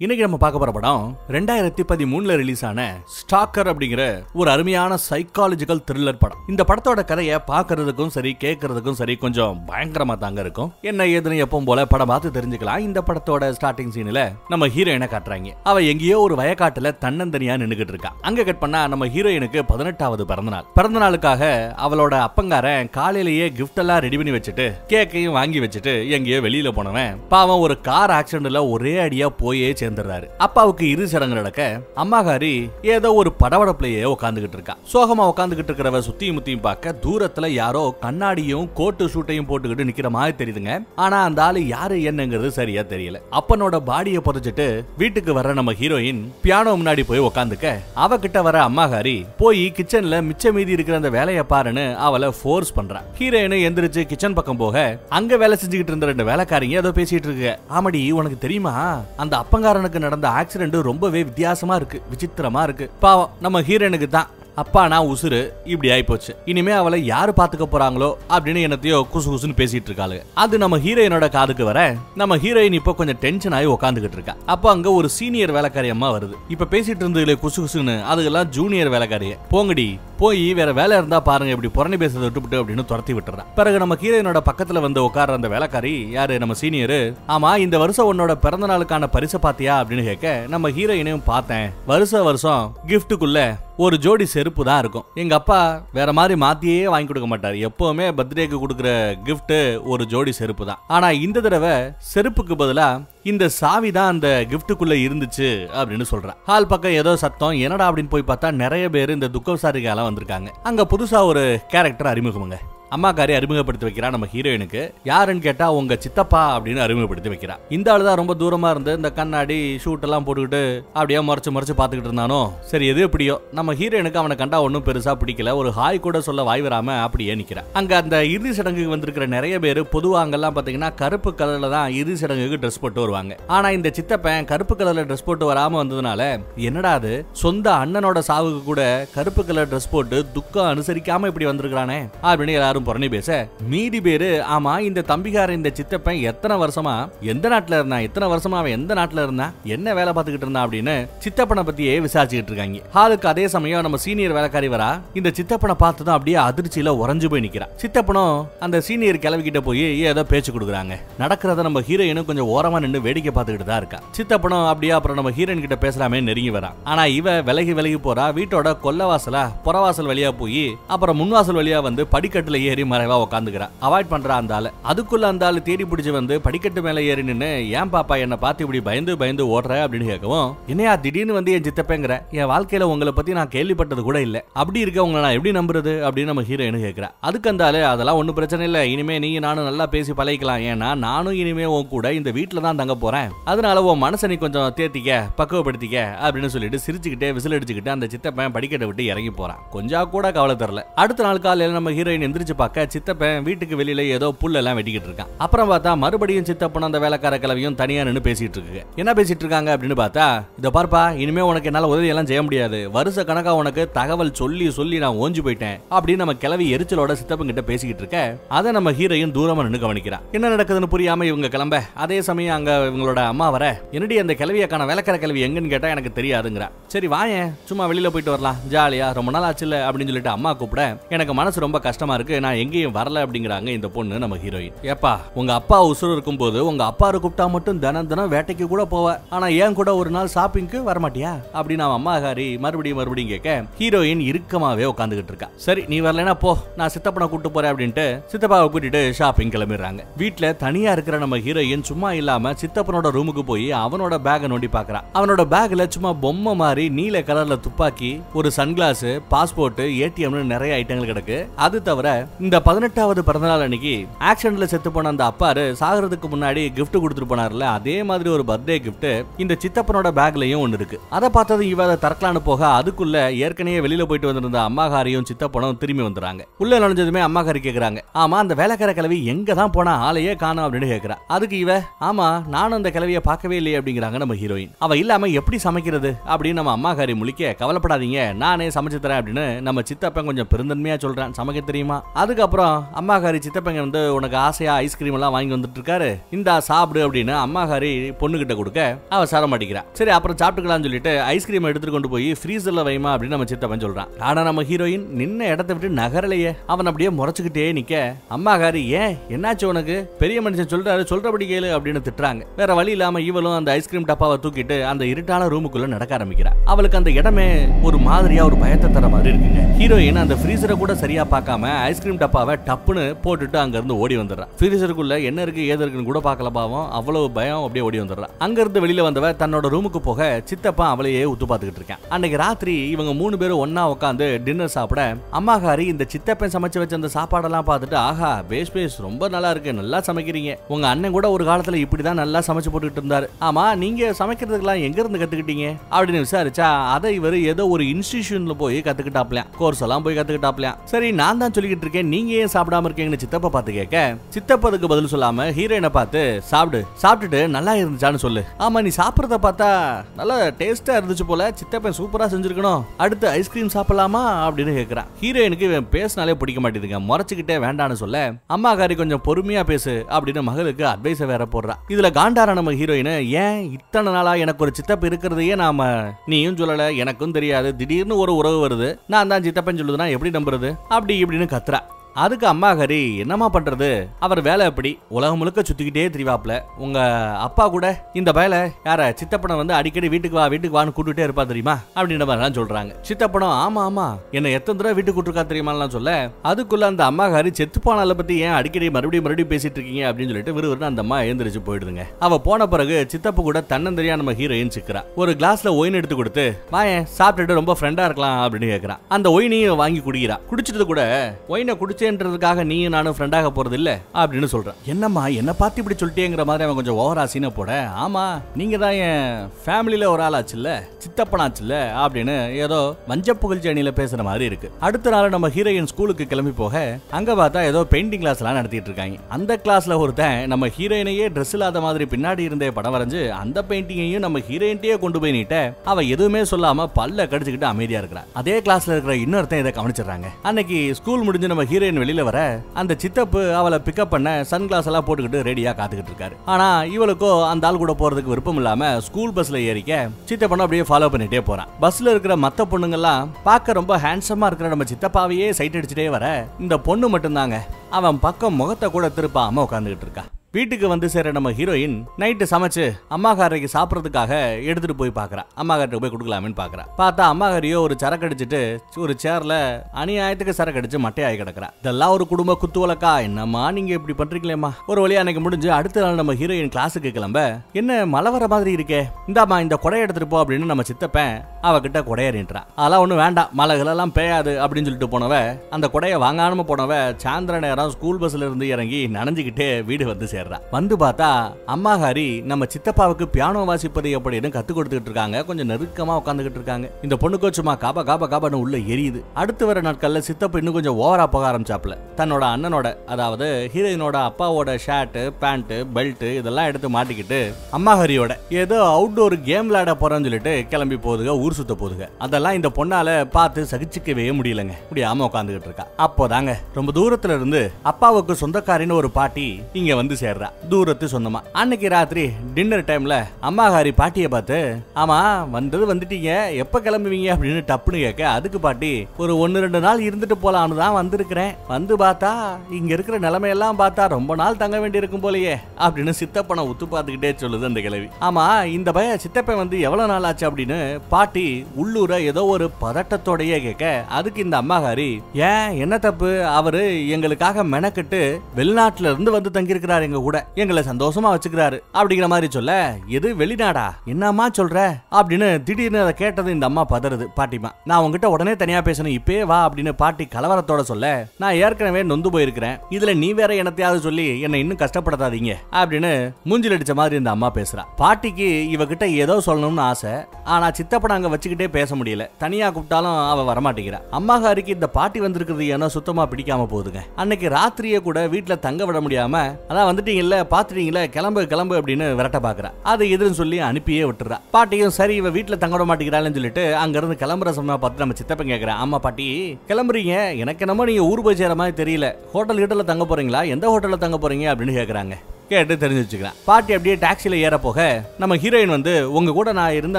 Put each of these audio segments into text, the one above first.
இன்னைக்கு நம்ம பார்க்க போற படம் ரெண்டாயிரத்தி பதிமூணுல ரிலீஸ் ஆன ஸ்டாக்கர் அப்படிங்கிற ஒரு அருமையான சைக்காலஜிக்கல் த்ரில்லர் படம். இந்த படத்தோட கதையை பாக்குறதுக்கும் சரி கேட்கறதுக்கும் சரி கொஞ்சம் பயங்கரமா தாங்க இருக்கும். என்ன ஏதுன்னு எப்பவும் போல படம் பார்த்து தெரிஞ்சுக்கலாம். இந்த படத்தோட ஸ்டார்டிங் சீன்ல நம்ம ஹீரோயினை காட்டுறாங்க. அவ எங்கேயோ ஒரு வயக்காட்டுல தன்னந்தனியா நின்னுகிட்டு இருக்கா. அங்க கட் பண்ணா நம்ம ஹீரோயினுக்கு பதினெட்டாவது பிறந்தநாள். பிறந்த நாளுக்காக அவளோட அப்பங்காரன் காலையிலேயே கிஃப்ட் எல்லாம் ரெடி பண்ணி வச்சுட்டு கேக்கையும் வாங்கி வச்சுட்டு எங்கேயோ வெளியில போனவன். பாவம் ஒரு கார் ஆக்சிடென்ட்ல ஒரே அடியா போயே சேர்ந்துடுறாரு. அப்பாவுக்கு இரு சடங்கு நடக்க அம்மாகாரி ஏதோ ஒரு படவடப்புலயே உட்காந்துகிட்டு இருக்கா. சோகமா உட்காந்துகிட்டு இருக்கிறவ சுத்தியும் முத்தியும் பார்க்க தூரத்துல யாரோ கண்ணாடியும் கோட்டு சூட்டையும் போட்டுக்கிட்டு நிக்கிற மாதிரி தெரியுதுங்க. ஆனா அந்த ஆளு யாரு என்னங்கிறது சரியா தெரியல. அப்பனோட பாடியை புதைச்சிட்டு வீட்டுக்கு வர நம்ம ஹீரோயின் பியானோ முன்னாடி போய் உட்காந்துக்க அவகிட்ட வர அம்மாகாரி போய் கிச்சன்ல மிச்ச மீதி இருக்கிற அந்த வேலையை பாருன்னு அவளை ஃபோர்ஸ் பண்றா. ஹீரோயினு எந்திரிச்சு கிச்சன் பக்கம் போக அங்க வேலை செஞ்சுக்கிட்டு இருந்த ரெண்டு வேலைக்காரிங்க ஏதோ பேசிட்டு இருக்கு. ஆமடி உனக்கு தெரியுமா? அந்த அப்பங்கார அப்பங்காரனுக்கு நடந்த ஆக்சிடென்ட் ரொம்பவே வித்தியாசமா இருக்கு விசித்திரமா இருக்கு. பாவம் நம்ம ஹீரோனுக்கு தான். அப்பா நான் உசுரு இப்படி ஆயிப்போச்சு. இனிமே அவளை யாரு பாத்துக்க போறாங்களோ அப்படின்னு என்னத்தையோ குசு குசுன்னு பேசிட்டு இருக்காளு அது நம்ம ஹீரோயினோட காதுக்கு வர நம்ம ஹீரோயின் இப்போ கொஞ்சம் டென்ஷன் ஆகி உட்காந்துக்கிட்டு இருக்கா. அப்ப அங்க ஒரு சீனியர் வேலைக்காரி அம்மா வருது. இப்ப பேசிட்டு இருந்ததுல குசு குசுன்னு அதுக்கெல்லாம் ஜூனியர் வேலைக்காரிய. போங்கடி போய் வேற வேலை இருந்தா பாருங்க இப்படி புறணி பேசுறதை விட்டுவிட்டு அப்படின்னு துரத்தி விட்டுறா. பிறகு நம்ம ஹீரோயினோட பக்கத்துல வந்து உட்கார்ற அந்த வேலைக்காரி யாரு நம்ம சீனியர் ஆமா இந்த வருஷம் உன்னோட பிறந்த நாளுக்கான பரிசை பாத்தியா அப்படின்னு கேட்க நம்ம ஹீரோயினையும் பார்த்தேன். வருஷ வருஷம் கிஃப்ட்டுக்குள்ள ஒரு ஜோடி செருப்பு தான் இருக்கும். எங்க அப்பா வேற மாதிரி மாத்தியே வாங்கி கொடுக்க மாட்டார். எப்பவுமே பர்த்டேக்கு கொடுக்குற கிஃப்ட் ஒரு ஜோடி செருப்பு தான். ஆனா இந்த தடவை செருப்புக்கு பதிலா இந்த சாவி தான் அந்த கிஃப்ட்டுக்குள்ள இருந்துச்சு அப்படின்னு சொல்றேன் ஹால் பக்கம் ஏதோ சத்தம் என்னடா அப்படின்னு போய் பார்த்தா நிறைய பேர் இந்த துக்கசாரிகாலாம் வந்திருக்காங்க. அங்க புதுசா ஒரு கேரக்டர் அறிமுகமுங்க. அம்மாக்காரி அறிமுகப்படுத்தி வைக்கிறா நம்ம ஹீரோயினுக்கு. யாருன்னு கேட்டா உங்க சித்தப்பா அப்படின்னு அறிமுகப்படுத்தி வைக்கிறா. இந்த ஆளு தான் ரொம்ப தூரமா இருந்து இந்த கண்ணாடி ஷூட் எல்லாம் போட்டுக்கிட்டு அப்படியே மறைச்சு மறைச்சு பாத்துக்கிட்டு இருந்தானோ? சரி எது எப்படியோ. நம்ம ஹீரோயினுக்கு அவனை கண்டா ஒன்றும் பெருசா பிடிக்கல. ஒரு ஹாய் கூட சொல்ல வாய் வராம அப்படியே நிக்கிறான் அங்க அந்த இறுதி சடங்குக்கு வந்திருக்கிற நிறைய பேர் பொதுவா அங்கெல்லாம் பாத்தீங்கன்னா கருப்பு கலர்ல தான் இறுதி சடங்குக்கு ட்ரெஸ் போட்டு வருவாங்க. ஆனா இந்த சித்தப்பன் கருப்பு கலர்ல ட்ரெஸ் போட்டு வராம வந்ததுனால என்னடா அது? சொந்த அண்ணனோட சாவுக்கு கூட கருப்பு கலர் ட்ரெஸ் போட்டு துக்கம் அனுசரிக்காம இப்படி வந்திருக்கானே அப்படின்னு எல்லாரும் புறணி பேச மீதி பேரு ஆமா இந்த தம்பிகார இந்த சித்தப்பன் எத்தனை வருஷமா எந்த நாட்டுல இருந்தான் எத்தனை வருஷமா அவன் எந்த நாட்டுல இருந்தான் என்ன வேலை பார்த்துக்கிட்டு இருந்தா அப்படின்னு சித்தப்பனை பத்தியே விசாரிச்சுக்கிட்டு இருக்காங்க. ஹாலுக்கு அதே சமயம் நம்ம சீனியர் வேலைக்காரி வரா இந்த சித்தப்பனை பார்த்ததும் அப்படியே அதிர்ச்சியில உறைஞ்சு போய் நிக்கிறா. சித்தப்பனும் அந்த சீனியர் கிளவிக்கிட்ட போய் ஏதோ பேச்சு கொடுக்குறாங்க. நடக்கிறத நம்ம ஹீரோயினும் கொஞ்சம் ஓரமா நின்று வேடிக்கை பார்த்துக்கிட்டு தான் இருக்கா. சித்தப்பனும் அப்படியே அப்புறம் நம்ம ஹீரோயின் கிட்ட பேசலாமே நெருங்கி வரான் ஆனா இவ விலகி விலகி போறா வீட்டோட கொல்லவாசலா புறவாசல் வழியா போய் அப்புறம் முன்வாசல் வழியா வந்து படிக்கட்டுல ஏறி மறைவாக உட்காந்துக்கிறா அவாய்ட் பண்ணுறா அந்த ஆள். அதுக்குள்ள அந்த ஆள் தேடி பிடிச்சி வந்து படிக்கட்டு மேலே ஏறி நின்று ஏன் பாப்பா என்னை பார்த்து இப்படி பயந்து பயந்து ஓடுற? அப்படின்னு கேட்கவும் என்னையா திடீர்னு வந்து என் சித்தப்பேங்கிற? என் வாழ்க்கையில் உங்களை பற்றி நான் கேள்விப்பட்டது கூட இல்லை. அப்படி இருக்க உங்களை நான் எப்படி நம்புறது? அப்படின்னு நம்ம ஹீரோயின் கேட்குறா. அதுக்கு அந்த ஆள் அதெல்லாம் ஒன்றும் பிரச்சனை இல்லை. இனிமே நீ நானும் நல்லா பேசி பழகிக்கலாம். ஏன்னா நானும் இனிமே உன் கூட இந்த வீட்டில் தான் தங்க போகிறேன் அதனால உன் மனசை நீ கொஞ்சம் தேர்த்திக்க பக்குவப்படுத்திக்க அப்படின்னு சொல்லிட்டு சிரிச்சுக்கிட்டே விசில் அடிச்சுக்கிட்டு அந்த சித்தப்பன் படிக்கட்டை விட்டு இறங்கி போறான். கொஞ்சம் கூட கவலை தரல. அடுத்த நாள் காலையில் நம்ம ஹீரோயின் எந்திரிச்சு பார்க்க சித்தப்பன் வீட்டுக்கு வெளியில ஏதோ புல்லெல்லாம் வெட்டிக்கிட்டு இருக்கான். அப்புறம் பார்த்தா மறுபடியும் சித்தப்பன் அந்த வேலைக்கார கிளவியும் தனியா நின்று பேசிட்டு இருக்கு. என்ன பேசிட்டு இருக்காங்க அப்படின்னு பார்த்தா இதை பார்ப்பா இனிமே உனக்கு என்னால உதவி எல்லாம் செய்ய முடியாது. வருஷ கணக்கா உனக்கு தகவல் சொல்லி சொல்லி நான் ஓஞ்சு போயிட்டேன். அப்படின்னு நம்ம கிளவி எரிச்சலோட சித்தப்பன் கிட்ட பேசிக்கிட்டு இருக்க அதை நம்ம ஹீரோயும் தூரமா நின்று கவனிக்கிறான் என்ன நடக்குதுன்னு புரியாம இவங்க கிளம்ப? அதே சமயம் அங்க இவங்களோட அம்மா வர. என்னடி அந்த கிளவியக்கான வேலைக்கார கிளவி எங்கன்னு கேட்டா எனக்கு தெரியாதுங்கிறா. சரி வாயேன் சும்மா வெளியில போயிட்டு வரலாம். ஜாலியா ரொம்ப நாள் ஆச்சுல்ல அப்படின்னு சொல்லிட்டு அம்மா கூப்பிட எனக்கு மனசு ரொம்ப கஷ்டமா இருக்கு. நான் நான் எங்கேயும் வரல அப்படிங்கிறாங்க இந்த பொண்ணு நம்ம ஹீரோயின் ஏப்பா உங்க அப்பா உசுறு இருக்கும்போது உங்க அப்பா கூப்பிட்டா மட்டும் தினம் தினம் வேட்டைக்கு கூட போவ. ஆனா ஏன் கூட ஒரு நாள் ஷாப்பிங்க்கு வரமாட்டியா? அப்படின்னு அவன் அம்மா ஹாரி மறுபடியும் மறுபடியும் கேட்க ஹீரோயின் இறுக்கமாவே உட்காந்துக்கிட்டு இருக்கா. சரி நீ வரலனா போ நான் சித்தப்பனை கூட்டு போறேன் அப்படின்ட்டு சித்தப்பாவை கூட்டிட்டு ஷாப்பிங் கிளம்பிடுறாங்க. வீட்டுல தனியா இருக்கிற நம்ம ஹீரோயின் சும்மா இல்லாம சித்தப்பனோட ரூமுக்கு போய் அவனோட பேக நோண்டி பாக்குறான் அவனோட பேக்ல சும்மா பொம்மை மாதிரி நீல கலர்ல துப்பாக்கி ஒரு சன்கிளாஸ் பாஸ்போர்ட் ஏடிஎம்னு நிறைய ஐட்டங்கள் கிடக்கு. அது தவிர இந்த பதினெட்டாவது பிறந்தநாள் அன்னைக்கு ஆக்சிடென்ட்ல செத்து போன அந்த அப்பாரு சாகிறதுக்கு முன்னாடி கிஃப்ட் கொடுத்துட்டு போனார்ல. அதே மாதிரி ஒரு பர்த்டே கிஃப்ட் இந்த சித்தப்பனோட பேக்லயும் ஒன்று இருக்கு. அதை பார்த்தது இவ அதை திறக்கலான்னு போக அதுக்குள்ள ஏற்கனவே வெளியில போயிட்டு வந்திருந்த அம்மாகாரியும் சித்தப்பனும் திரும்பி வந்துறாங்க உள்ள நுழைஞ்சதுமே அம்மாகாரி கேக்குறாங்க. ஆமா அந்த வேலைக்கார கிளவி எங்க தான் போனா ஆளையே காணோம் அப்படின்னு கேக்குறா. அதுக்கு இவ ஆமா நானும் அந்த கிளவியை பார்க்கவே இல்லையே அப்படிங்கிறாங்க நம்ம ஹீரோயின் அவ இல்லாம எப்படி சமைக்கிறது? அப்படின்னு நம்ம அம்மாகாரி முழிக்க கவலைப்படாதீங்க நானே சமைச்சு தரேன் அப்படின்னு நம்ம சித்தப்பன் கொஞ்சம் பெருந்தன்மையா சொல்றேன். சமைக்க தெரியுமா? அது அதுக்கப்புறம் அம்மாகாரி சித்தப்பங்க வந்து உனக்கு ஆசையா ஐஸ்கிரீம் எல்லாம் வாங்கி வந்துட்டு இருக்காரு இந்தா சாப்பிடு அப்படின்னு அம்மாகாரி பொண்ணுகிட்ட கொடுக்க அவ சார மாட்டேங்கிறா சரி அப்புறம் சாப்பிட்டுக்கலாம்னு சொல்லிட்டு ஐஸ்கிரீம் எடுத்துட்டு கொண்டு போய் ஃப்ரீசர்ல வைமா அப்படின்னு நம்ம சித்தப்பன் சொல்றான். ஆனா நம்ம ஹீரோயின் நின்ன இடத்த விட்டு நகரலையே. அவன் அப்படியே முறைச்சுக்கிட்டே நிக்க. அம்மாகாரி ஏன்? என்னாச்சு உனக்கு? பெரிய மனுஷன் சொல்றாரு சொல்றபடி கேளு அப்படின்னு திட்டுறாங்க. வேற வழி இல்லாம இவளும் அந்த ஐஸ்கிரீம் டப்பாவை தூக்கிட்டு அந்த இருட்டான ரூமுக்குள்ள நடக்க ஆரம்பிக்கிறா. அவளுக்கு அந்த இடமே ஒரு மாதிரியா ஒரு பயத்தை தர மாதிரி இருக்குங்க. ஹீரோயின் அந்த ஃப்ரீசரை கூட சரியா பார்க்காம ஐஸ்கிரீம் டப்பாவை டப்புன்னு போட்டுட்டு அங்கேருந்து ஓடி வந்துடுறான் ஃப்ரீசருக்குள்ள என்ன இருக்கு ஏது இருக்குன்னு கூட பார்க்கல பாவம். அவ்வளவு பயம் அப்படியே ஓடி வந்துடுறான் அங்கேருந்து வெளியில் வந்தவ தன்னோட ரூமுக்கு போக சித்தப்பா அவளையே உத்து பார்த்துக்கிட்டு இருக்கேன். அன்னைக்கு ராத்திரி இவங்க மூணு பேரும் ஒன்னா உட்காந்து டின்னர் சாப்பிட அம்மாகாரி இந்த சித்தப்பன் சமைச்சு வச்ச அந்த சாப்பாடெல்லாம் பார்த்துட்டு ஆஹா பேஸ் பேஸ் ரொம்ப நல்லா இருக்கு நல்லா சமைக்கிறீங்க. உங்க அண்ணன் கூட ஒரு காலத்துல இப்படிதான் நல்லா சமைச்சு போட்டுக்கிட்டு இருந்தாரு. ஆமா நீங்க சமைக்கிறதுக்கெல்லாம் எங்க இருந்து கத்துக்கிட்டீங்க? அப்படின்னு விசாரிச்சா அதை இவர் ஏதோ ஒரு இன்ஸ்டிடியூஷன்ல போய் கத்துக்கிட்டாப்லையாம். கோர்ஸ் எல்லாம் போய் கத்துக்கிட்டாப்லையாம். சரி நான் தான் சொல்லிக்கிட்டு இருக்கேன். நீங்க ஏன் சாப்பிடாம இருக்கீங்கன்னு சித்தப்பா பார்த்து கேட்க சித்தப்பதுக்கு பதில் சொல்லாம ஹீரோயினை பார்த்து சாப்பிடு சாப்பிட்டுட்டு நல்லா இருந்துச்சான்னு சொல்லு. ஆமா நீ சாப்பிடுறத பார்த்தா நல்லா டேஸ்டா இருந்துச்சு போல சித்தப்பன் சூப்பரா செஞ்சிருக்கணும். அடுத்து ஐஸ்கிரீம் சாப்பிடலாமா? அப்படின்னு கேட்கிறான் ஹீரோயினுக்கு இவன் பேசினாலே பிடிக்க மாட்டேதுங்க முறைச்சுக்கிட்டே வேண்டான்னு சொல்ல. அம்மாக்காரி கொஞ்சம் பொறுமையா பேசு அப்படின்னு மகளுக்கு அட்வைஸ் வேற போடுறா. இதுல காண்டாரா நம்ம ஹீரோயின் ஏன் இத்தனை நாளா எனக்கு ஒரு சித்தப்பு இருக்கிறதையே நாம நீயும் சொல்லல எனக்கும் தெரியாது. திடீர்னு ஒரு உறவு வருது. நான் தான் சித்தப்பன் சொல்லுதுன்னா எப்படி நம்புறது? அப்படி இப்படின்னு கத்துறா. அதுக்கு அம்மா ஹரி என்னம்மா பண்றது? அவர் வேலை எப்படி? உலகம் முழுக்க சுத்திக்கிட்டே திரிவாப்ல உங்க அப்பா கூட இந்த பயல யார சித்தப்பனை வந்து அடிக்கடி வீட்டுக்கு வா வீட்டுக்கு வான்னு கூட்டுட்டே இருப்பா தெரியுமா? அப்படின்ற மாதிரிலாம் சொல்றாங்க. சித்தப்பனம் ஆமா ஆமா. என்ன எத்தனை தடவை வீட்டுக்கு கூட்டிருக்கா தெரியுமாலாம் சொல்ல. அதுக்குள்ள அந்த அம்மாகாரி செத்து போனால பத்தி ஏன் அடிக்கடி மறுபடியும் மறுபடியும் பேசிட்டு இருக்கீங்க? அப்படின்னு சொல்லிட்டு விறுவிறுன்னு அந்த அம்மா எழுந்திரிச்சு போயிடுதுங்க. அவ போன பிறகு சித்தப்பு கூட தன்னந்தரியா நம்ம ஹீரோயின் சிக்கிறா. ஒரு கிளாஸ்ல ஒயின் எடுத்து கொடுத்து வாயேன் சாப்பிட்டுட்டு ரொம்ப ஃப்ரெண்டா இருக்கலாம் அப்படின்னு கேக்குறான் அந்த ஒயினையும் வாங்கி குடிக்கிறா. குடிச்சிட்டு கூட ஒயினை குடிச்சேன்றதுக்காக நீயும் நானும் ஃப்ரெண்டாக போறது இல்லை அப்படின்னு சொல்கிறேன் என்னம்மா என்ன பார்த்து இப்படி சொல்லிட்டேங்கிற மாதிரி அவன் கொஞ்சம் ஓவரா சீனை போட? ஆமா நீங்க தான் என் ஃபேமிலியில் ஒரு ஆளாச்சுல்ல சித்தப்பனாச்சுல்ல அப்படின்னு ஏதோ மஞ்ச புகழ்ச்சி அணியில பேசுற மாதிரி இருக்கு. அடுத்த நாள் நம்ம ஹீரோயின் ஸ்கூலுக்கு கிளம்பி போக அங்க பார்த்தா ஏதோ பெயிண்டிங் கிளாஸ் எல்லாம் நடத்திட்டு இருக்காங்க. அந்த கிளாஸ்ல ஒருத்தன் நம்ம ஹீரோயினையே ட்ரெஸ் இல்லாத மாதிரி பின்னாடி இருந்தே படம் வரைஞ்சு அந்த பெயிண்டிங்கையும் நம்ம ஹீரோயின்ட்டே கொண்டு போய் நீட்ட அவன் எதுவுமே சொல்லாம பல்ல கடிச்சுக்கிட்டு அமைதியா இருக்கிறான். அதே கிளாஸ்ல இருக்கிற இன்னொருத்தன் இதை கவனிச்சிடுறாங்க. அன்னைக்கு ஸ்கூல் முடிஞ்சு நம்ம ஹீரோயின் வெளியில வர அந்த சித்தப்பு அவளை பிக்கப் பண்ண சன் கிளாஸ் எல்லாம் போட்டுக்கிட்டு ரெடியா காத்துக்கிட்டு இருக்காரு. ஆனா இவளுக்கோ அந்த ஆள் கூட போறதுக்கு விருப்பம் இல்லாம ஸ்கூல் பஸ்ல ஏறிக்க சித்தப்பனும் அப்படியே ஃபாலோ பண்ணிட்டே போறான். பஸ்ல இருக்கிற மத்த பொண்ணுங்கெல்லாம் பார்க்க ரொம்ப ஹேண்ட்ஸமா இருக்கிற நம்ம சித்தப்பாவையே சைட் அடிச்சுட்டே வர இந்த பொண்ணு மட்டும்தாங்க. அவன் பக்கம் முகத்தை கூட திருப்பாம உட்காந்துக்கிட்டு இருக்கா. வீட்டுக்கு வந்து சேர நம்ம ஹீரோயின் நைட்டு சமைச்சு அம்மாக்காரைக்கு சாப்பிட்றதுக்காக எடுத்துட்டு போய் பார்க்குறா அம்மாக்கார்ட்ட போய் கொடுக்கலாமேன்னு பார்க்குறா பார்த்தா அம்மாக்காரியோ ஒரு சரக்கு அடிச்சிட்டு ஒரு சேர்ல அநியாயத்துக்கு சரக்கு அடிச்சு மட்டையாகி கிடக்குறா. இதெல்லாம் ஒரு குடும்ப குத்துவலக்கா என்னம்மா நீங்க இப்படி பண்றீங்களேம்மா? ஒரு வழியா அன்னைக்கு முடிஞ்சு அடுத்த நாள் நம்ம ஹீரோயின் கிளாஸுக்கு கிளம்ப என்ன மழை வர மாதிரி இருக்கே? இந்தாம்மா இந்த கொடையை எடுத்துட்டு போ அப்படின்னு நம்ம சித்தப்பேன் அவகிட்ட கொடையறின்றான் அதெல்லாம் ஒன்றும் வேண்டாம். மழைகளெல்லாம் பெய்யாது அப்படின்னு சொல்லிட்டு போனவ அந்த கொடையை வாங்காம போனவ சாயந்தர நேரம் ஸ்கூல் பஸ்ல இருந்து இறங்கி நனைஞ்சுக்கிட்டே வீடு வந்து சேர்றா. வந்து பார்த்தா அம்மாகாரி நம்ம சித்தப்பாவுக்கு பியானோ வாசிப்பது எப்படின்னு கத்து கொடுத்துக்கிட்டு இருக்காங்க. கொஞ்சம் நெருக்கமா உட்காந்துக்கிட்டு இருக்காங்க. இந்த பொண்ணுக்கோ சும்மா காபா காபா காபான்னு உள்ள எரியுது. அடுத்து வர நாட்கள்ல சித்தப்பா இன்னும் கொஞ்சம் ஓவரா போக ஆரம்பிச்சாப்ல தன்னோட அண்ணனோட அதாவது ஹீரோயினோட அப்பாவோட ஷர்ட் பேண்ட் பெல்ட் இதெல்லாம் எடுத்து மாட்டிக்கிட்டு அம்மாஹரியோட ஏதோ அவுட்டோர் கேம் விளையாட போறேன்னு சொல்லிட்டு கிளம்பி போகுதுங்க ஊர் சுத்த போகுதுங்க அதெல்லாம் இந்த பொண்ணால பார்த்து சகிச்சுக்கவே முடியலங்க. முடியாம உட்காந்துக்கிட்டு இருக்கா. அப்போதாங்க ரொம்ப தூரத்துல இருந்து அப்பாவுக்கு சொந்தக்காரின்னு ஒரு பாட்டி இங்க வந்து சேர்றா. தூரத்து சொந்தமா. அன்னைக்கு ராத்திரி டின்னர் டைம்ல அம்மாஹாரி பாட்டியை பார்த்து ஆமா வந்தது வந்துட்டீங்க. எப்ப கிளம்புவீங்க? அப்படின்னு டப்புன்னு கேட்க அதுக்கு பாட்டி ஒரு ஒன்னு ரெண்டு நாள் இருந்துட்டு போலான்னு தான் வந்திருக்கிறேன். வந்து பார்த்தா இங்க இருக்கிற நிலைமையெல்லாம் பார்த்தா ரொம்ப நாள் தங்க வேண்டி இருக்கும் போலயே அப்படின்னு சித்தப்பனை உத்து பார்த்துக்கிட்டே சொல்லுது அந்த கிழவி. ஆமா இந்த பய சித்தப்பன் வந்து எவ்வளவு நாள் ஆச்சு? அப்படின்னு பாட்டி உள்ளூர ஏதோ ஒரு பதட்டத்தோடையே கேட்க அதுக்கு இந்த அம்மாகாரி ஏன்? என்ன தப்பு? அவரு எங்களுக்காக மெனக்கெட்டு வெளிநாட்டுல இருந்து வந்து தங்கியிருக்கிறார் எங்க கூட எங்களை சந்தோஷமா வச்சுக்கிறாரு. அப்படிங்கிற மாதிரி சொல்ல எது வெளிநாடா? என்னம்மா சொல்ற? அப்படின்னு திடீர்னு அதை கேட்டது இந்த அம்மா பதறுது. பாட்டிமா நான் உங்ககிட்ட உடனே தனியா பேசணும். இப்பே வா அப்படின்னு பாட்டி கலவரத்தோட சொல்ல நான் ஏற்கனவே நொந்து போயிருக்கிறேன். இதுல நீ வேற என்னத்தையாவது சொல்லி என்னை இன்னும் கஷ்டப்படுத்தாதீங்க அப்படின்னு மூஞ்சில் அடிச்ச மாதிரி இந்த அம்மா பேசுறா. பாட்டிக்கு இவகிட்ட ஏதோ சொல்லணும்னு ஆசை. ஆனா சித்தப்பட அங்க வச்சுக்கிட்டே பேச முடியல. தனியா கூப்பிட்டாலும் அவ வரமாட்டேங்கிறா. அம்மாகாரிக்கு இந்த பாட்டி வந்திருக்கிறது ஏன்னா சுத்தமா பிடிக்காம போகுதுங்க. அன்னைக்கு ராத்திரியே கூட வீட்டுல தங்க விட முடியாம அதான் வந்துட்டு வந்துட்டீங்கல்ல பாத்துட்டீங்களா கிளம்பு கிளம்பு அப்படின்னு விரட்ட பாக்குறா. அதை எதுன்னு சொல்லி அனுப்பியே விட்டுறா. பாட்டியும் சரி இவ வீட்டுல தங்க மாட்டேங்கிறாள்னு சொல்லிட்டு அங்க இருந்து கிளம்புற சமயம் பார்த்து நம்ம சித்தப்பன் கேக்குறேன் ஆமா பாட்டி கிளம்புறீங்க. எனக்கு என்னமோ நீங்க ஊர் போய் சேர மாதிரி தெரியல. ஹோட்டல் கிட்டல தங்க போறீங்களா? எந்த ஹோட்டல்ல தங்க போறீங்க? அப்படின்னு கேக்குறாங்க. கேட்டு தெரிஞ்சு வச்சுக்கிறேன். பாட்டி அப்படியே டாக்ஸியில் ஏற போக நம்ம ஹீரோயின் வந்து உங்க கூட நான் இருந்த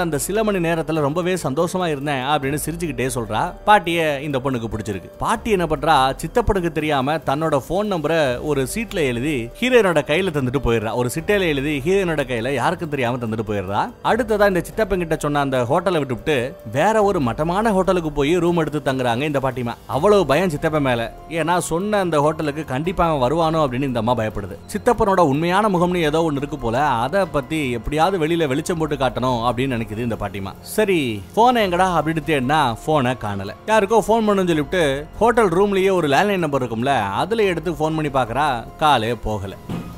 அந்த சில மணி நேரத்தில் ரொம்பவே சந்தோஷமா இருந்தேன் அப்படின்னு சிரிச்சுக்கிட்டே சொல்றா. பாட்டிய இந்த பொண்ணுக்கு பிடிச்சிருக்கு. பாட்டி என்ன பண்றா சித்தப்பனுக்கு தெரியாம தன்னோட போன் நம்பரை ஒரு சீட்ல எழுதி ஹீரோயினோட கையில தந்துட்டு போயிடுறா. ஒரு சிட்டையில எழுதி ஹீரோயினோட கையில யாருக்கும் தெரியாம தந்துட்டு போயிடுறா. அடுத்ததா இந்த சித்தப்பன் கிட்ட சொன்ன அந்த ஹோட்டலை விட்டுவிட்டு வேற ஒரு மட்டமான ஹோட்டலுக்கு போய் ரூம் எடுத்து தங்குறாங்க இந்த பாட்டிமா அவ்வளவு பயம் சித்தப்பன் மேல. ஏன்னா சொன்ன அந்த ஹோட்டலுக்கு கண்டிப்பா அவன் வருவானோ அப்படின்னு இந்த அம்மா பயப்படுது. சித்தப்பனோட உண்மையான முகம்னு ஏதோ ஒன்று இருக்கு போல அதை பத்தி எப்படியாவது வெளியில வெளிச்சம் போட்டு காட்டணும் அப்படின்னு நினைக்குது இந்த பாட்டிமா. சரி ஃபோனை எங்கடா அப்படின்னு தேடினா போனை காணல. யாருக்கோ ஃபோன் பண்ணுன்னு சொல்லிவிட்டு ஹோட்டல் ரூம்லயே ஒரு லேண்ட்லைன் நம்பர் இருக்கும்ல அதுல எடுத்து ஃபோன் பண்ணி பார்க்குறா காலே போகல.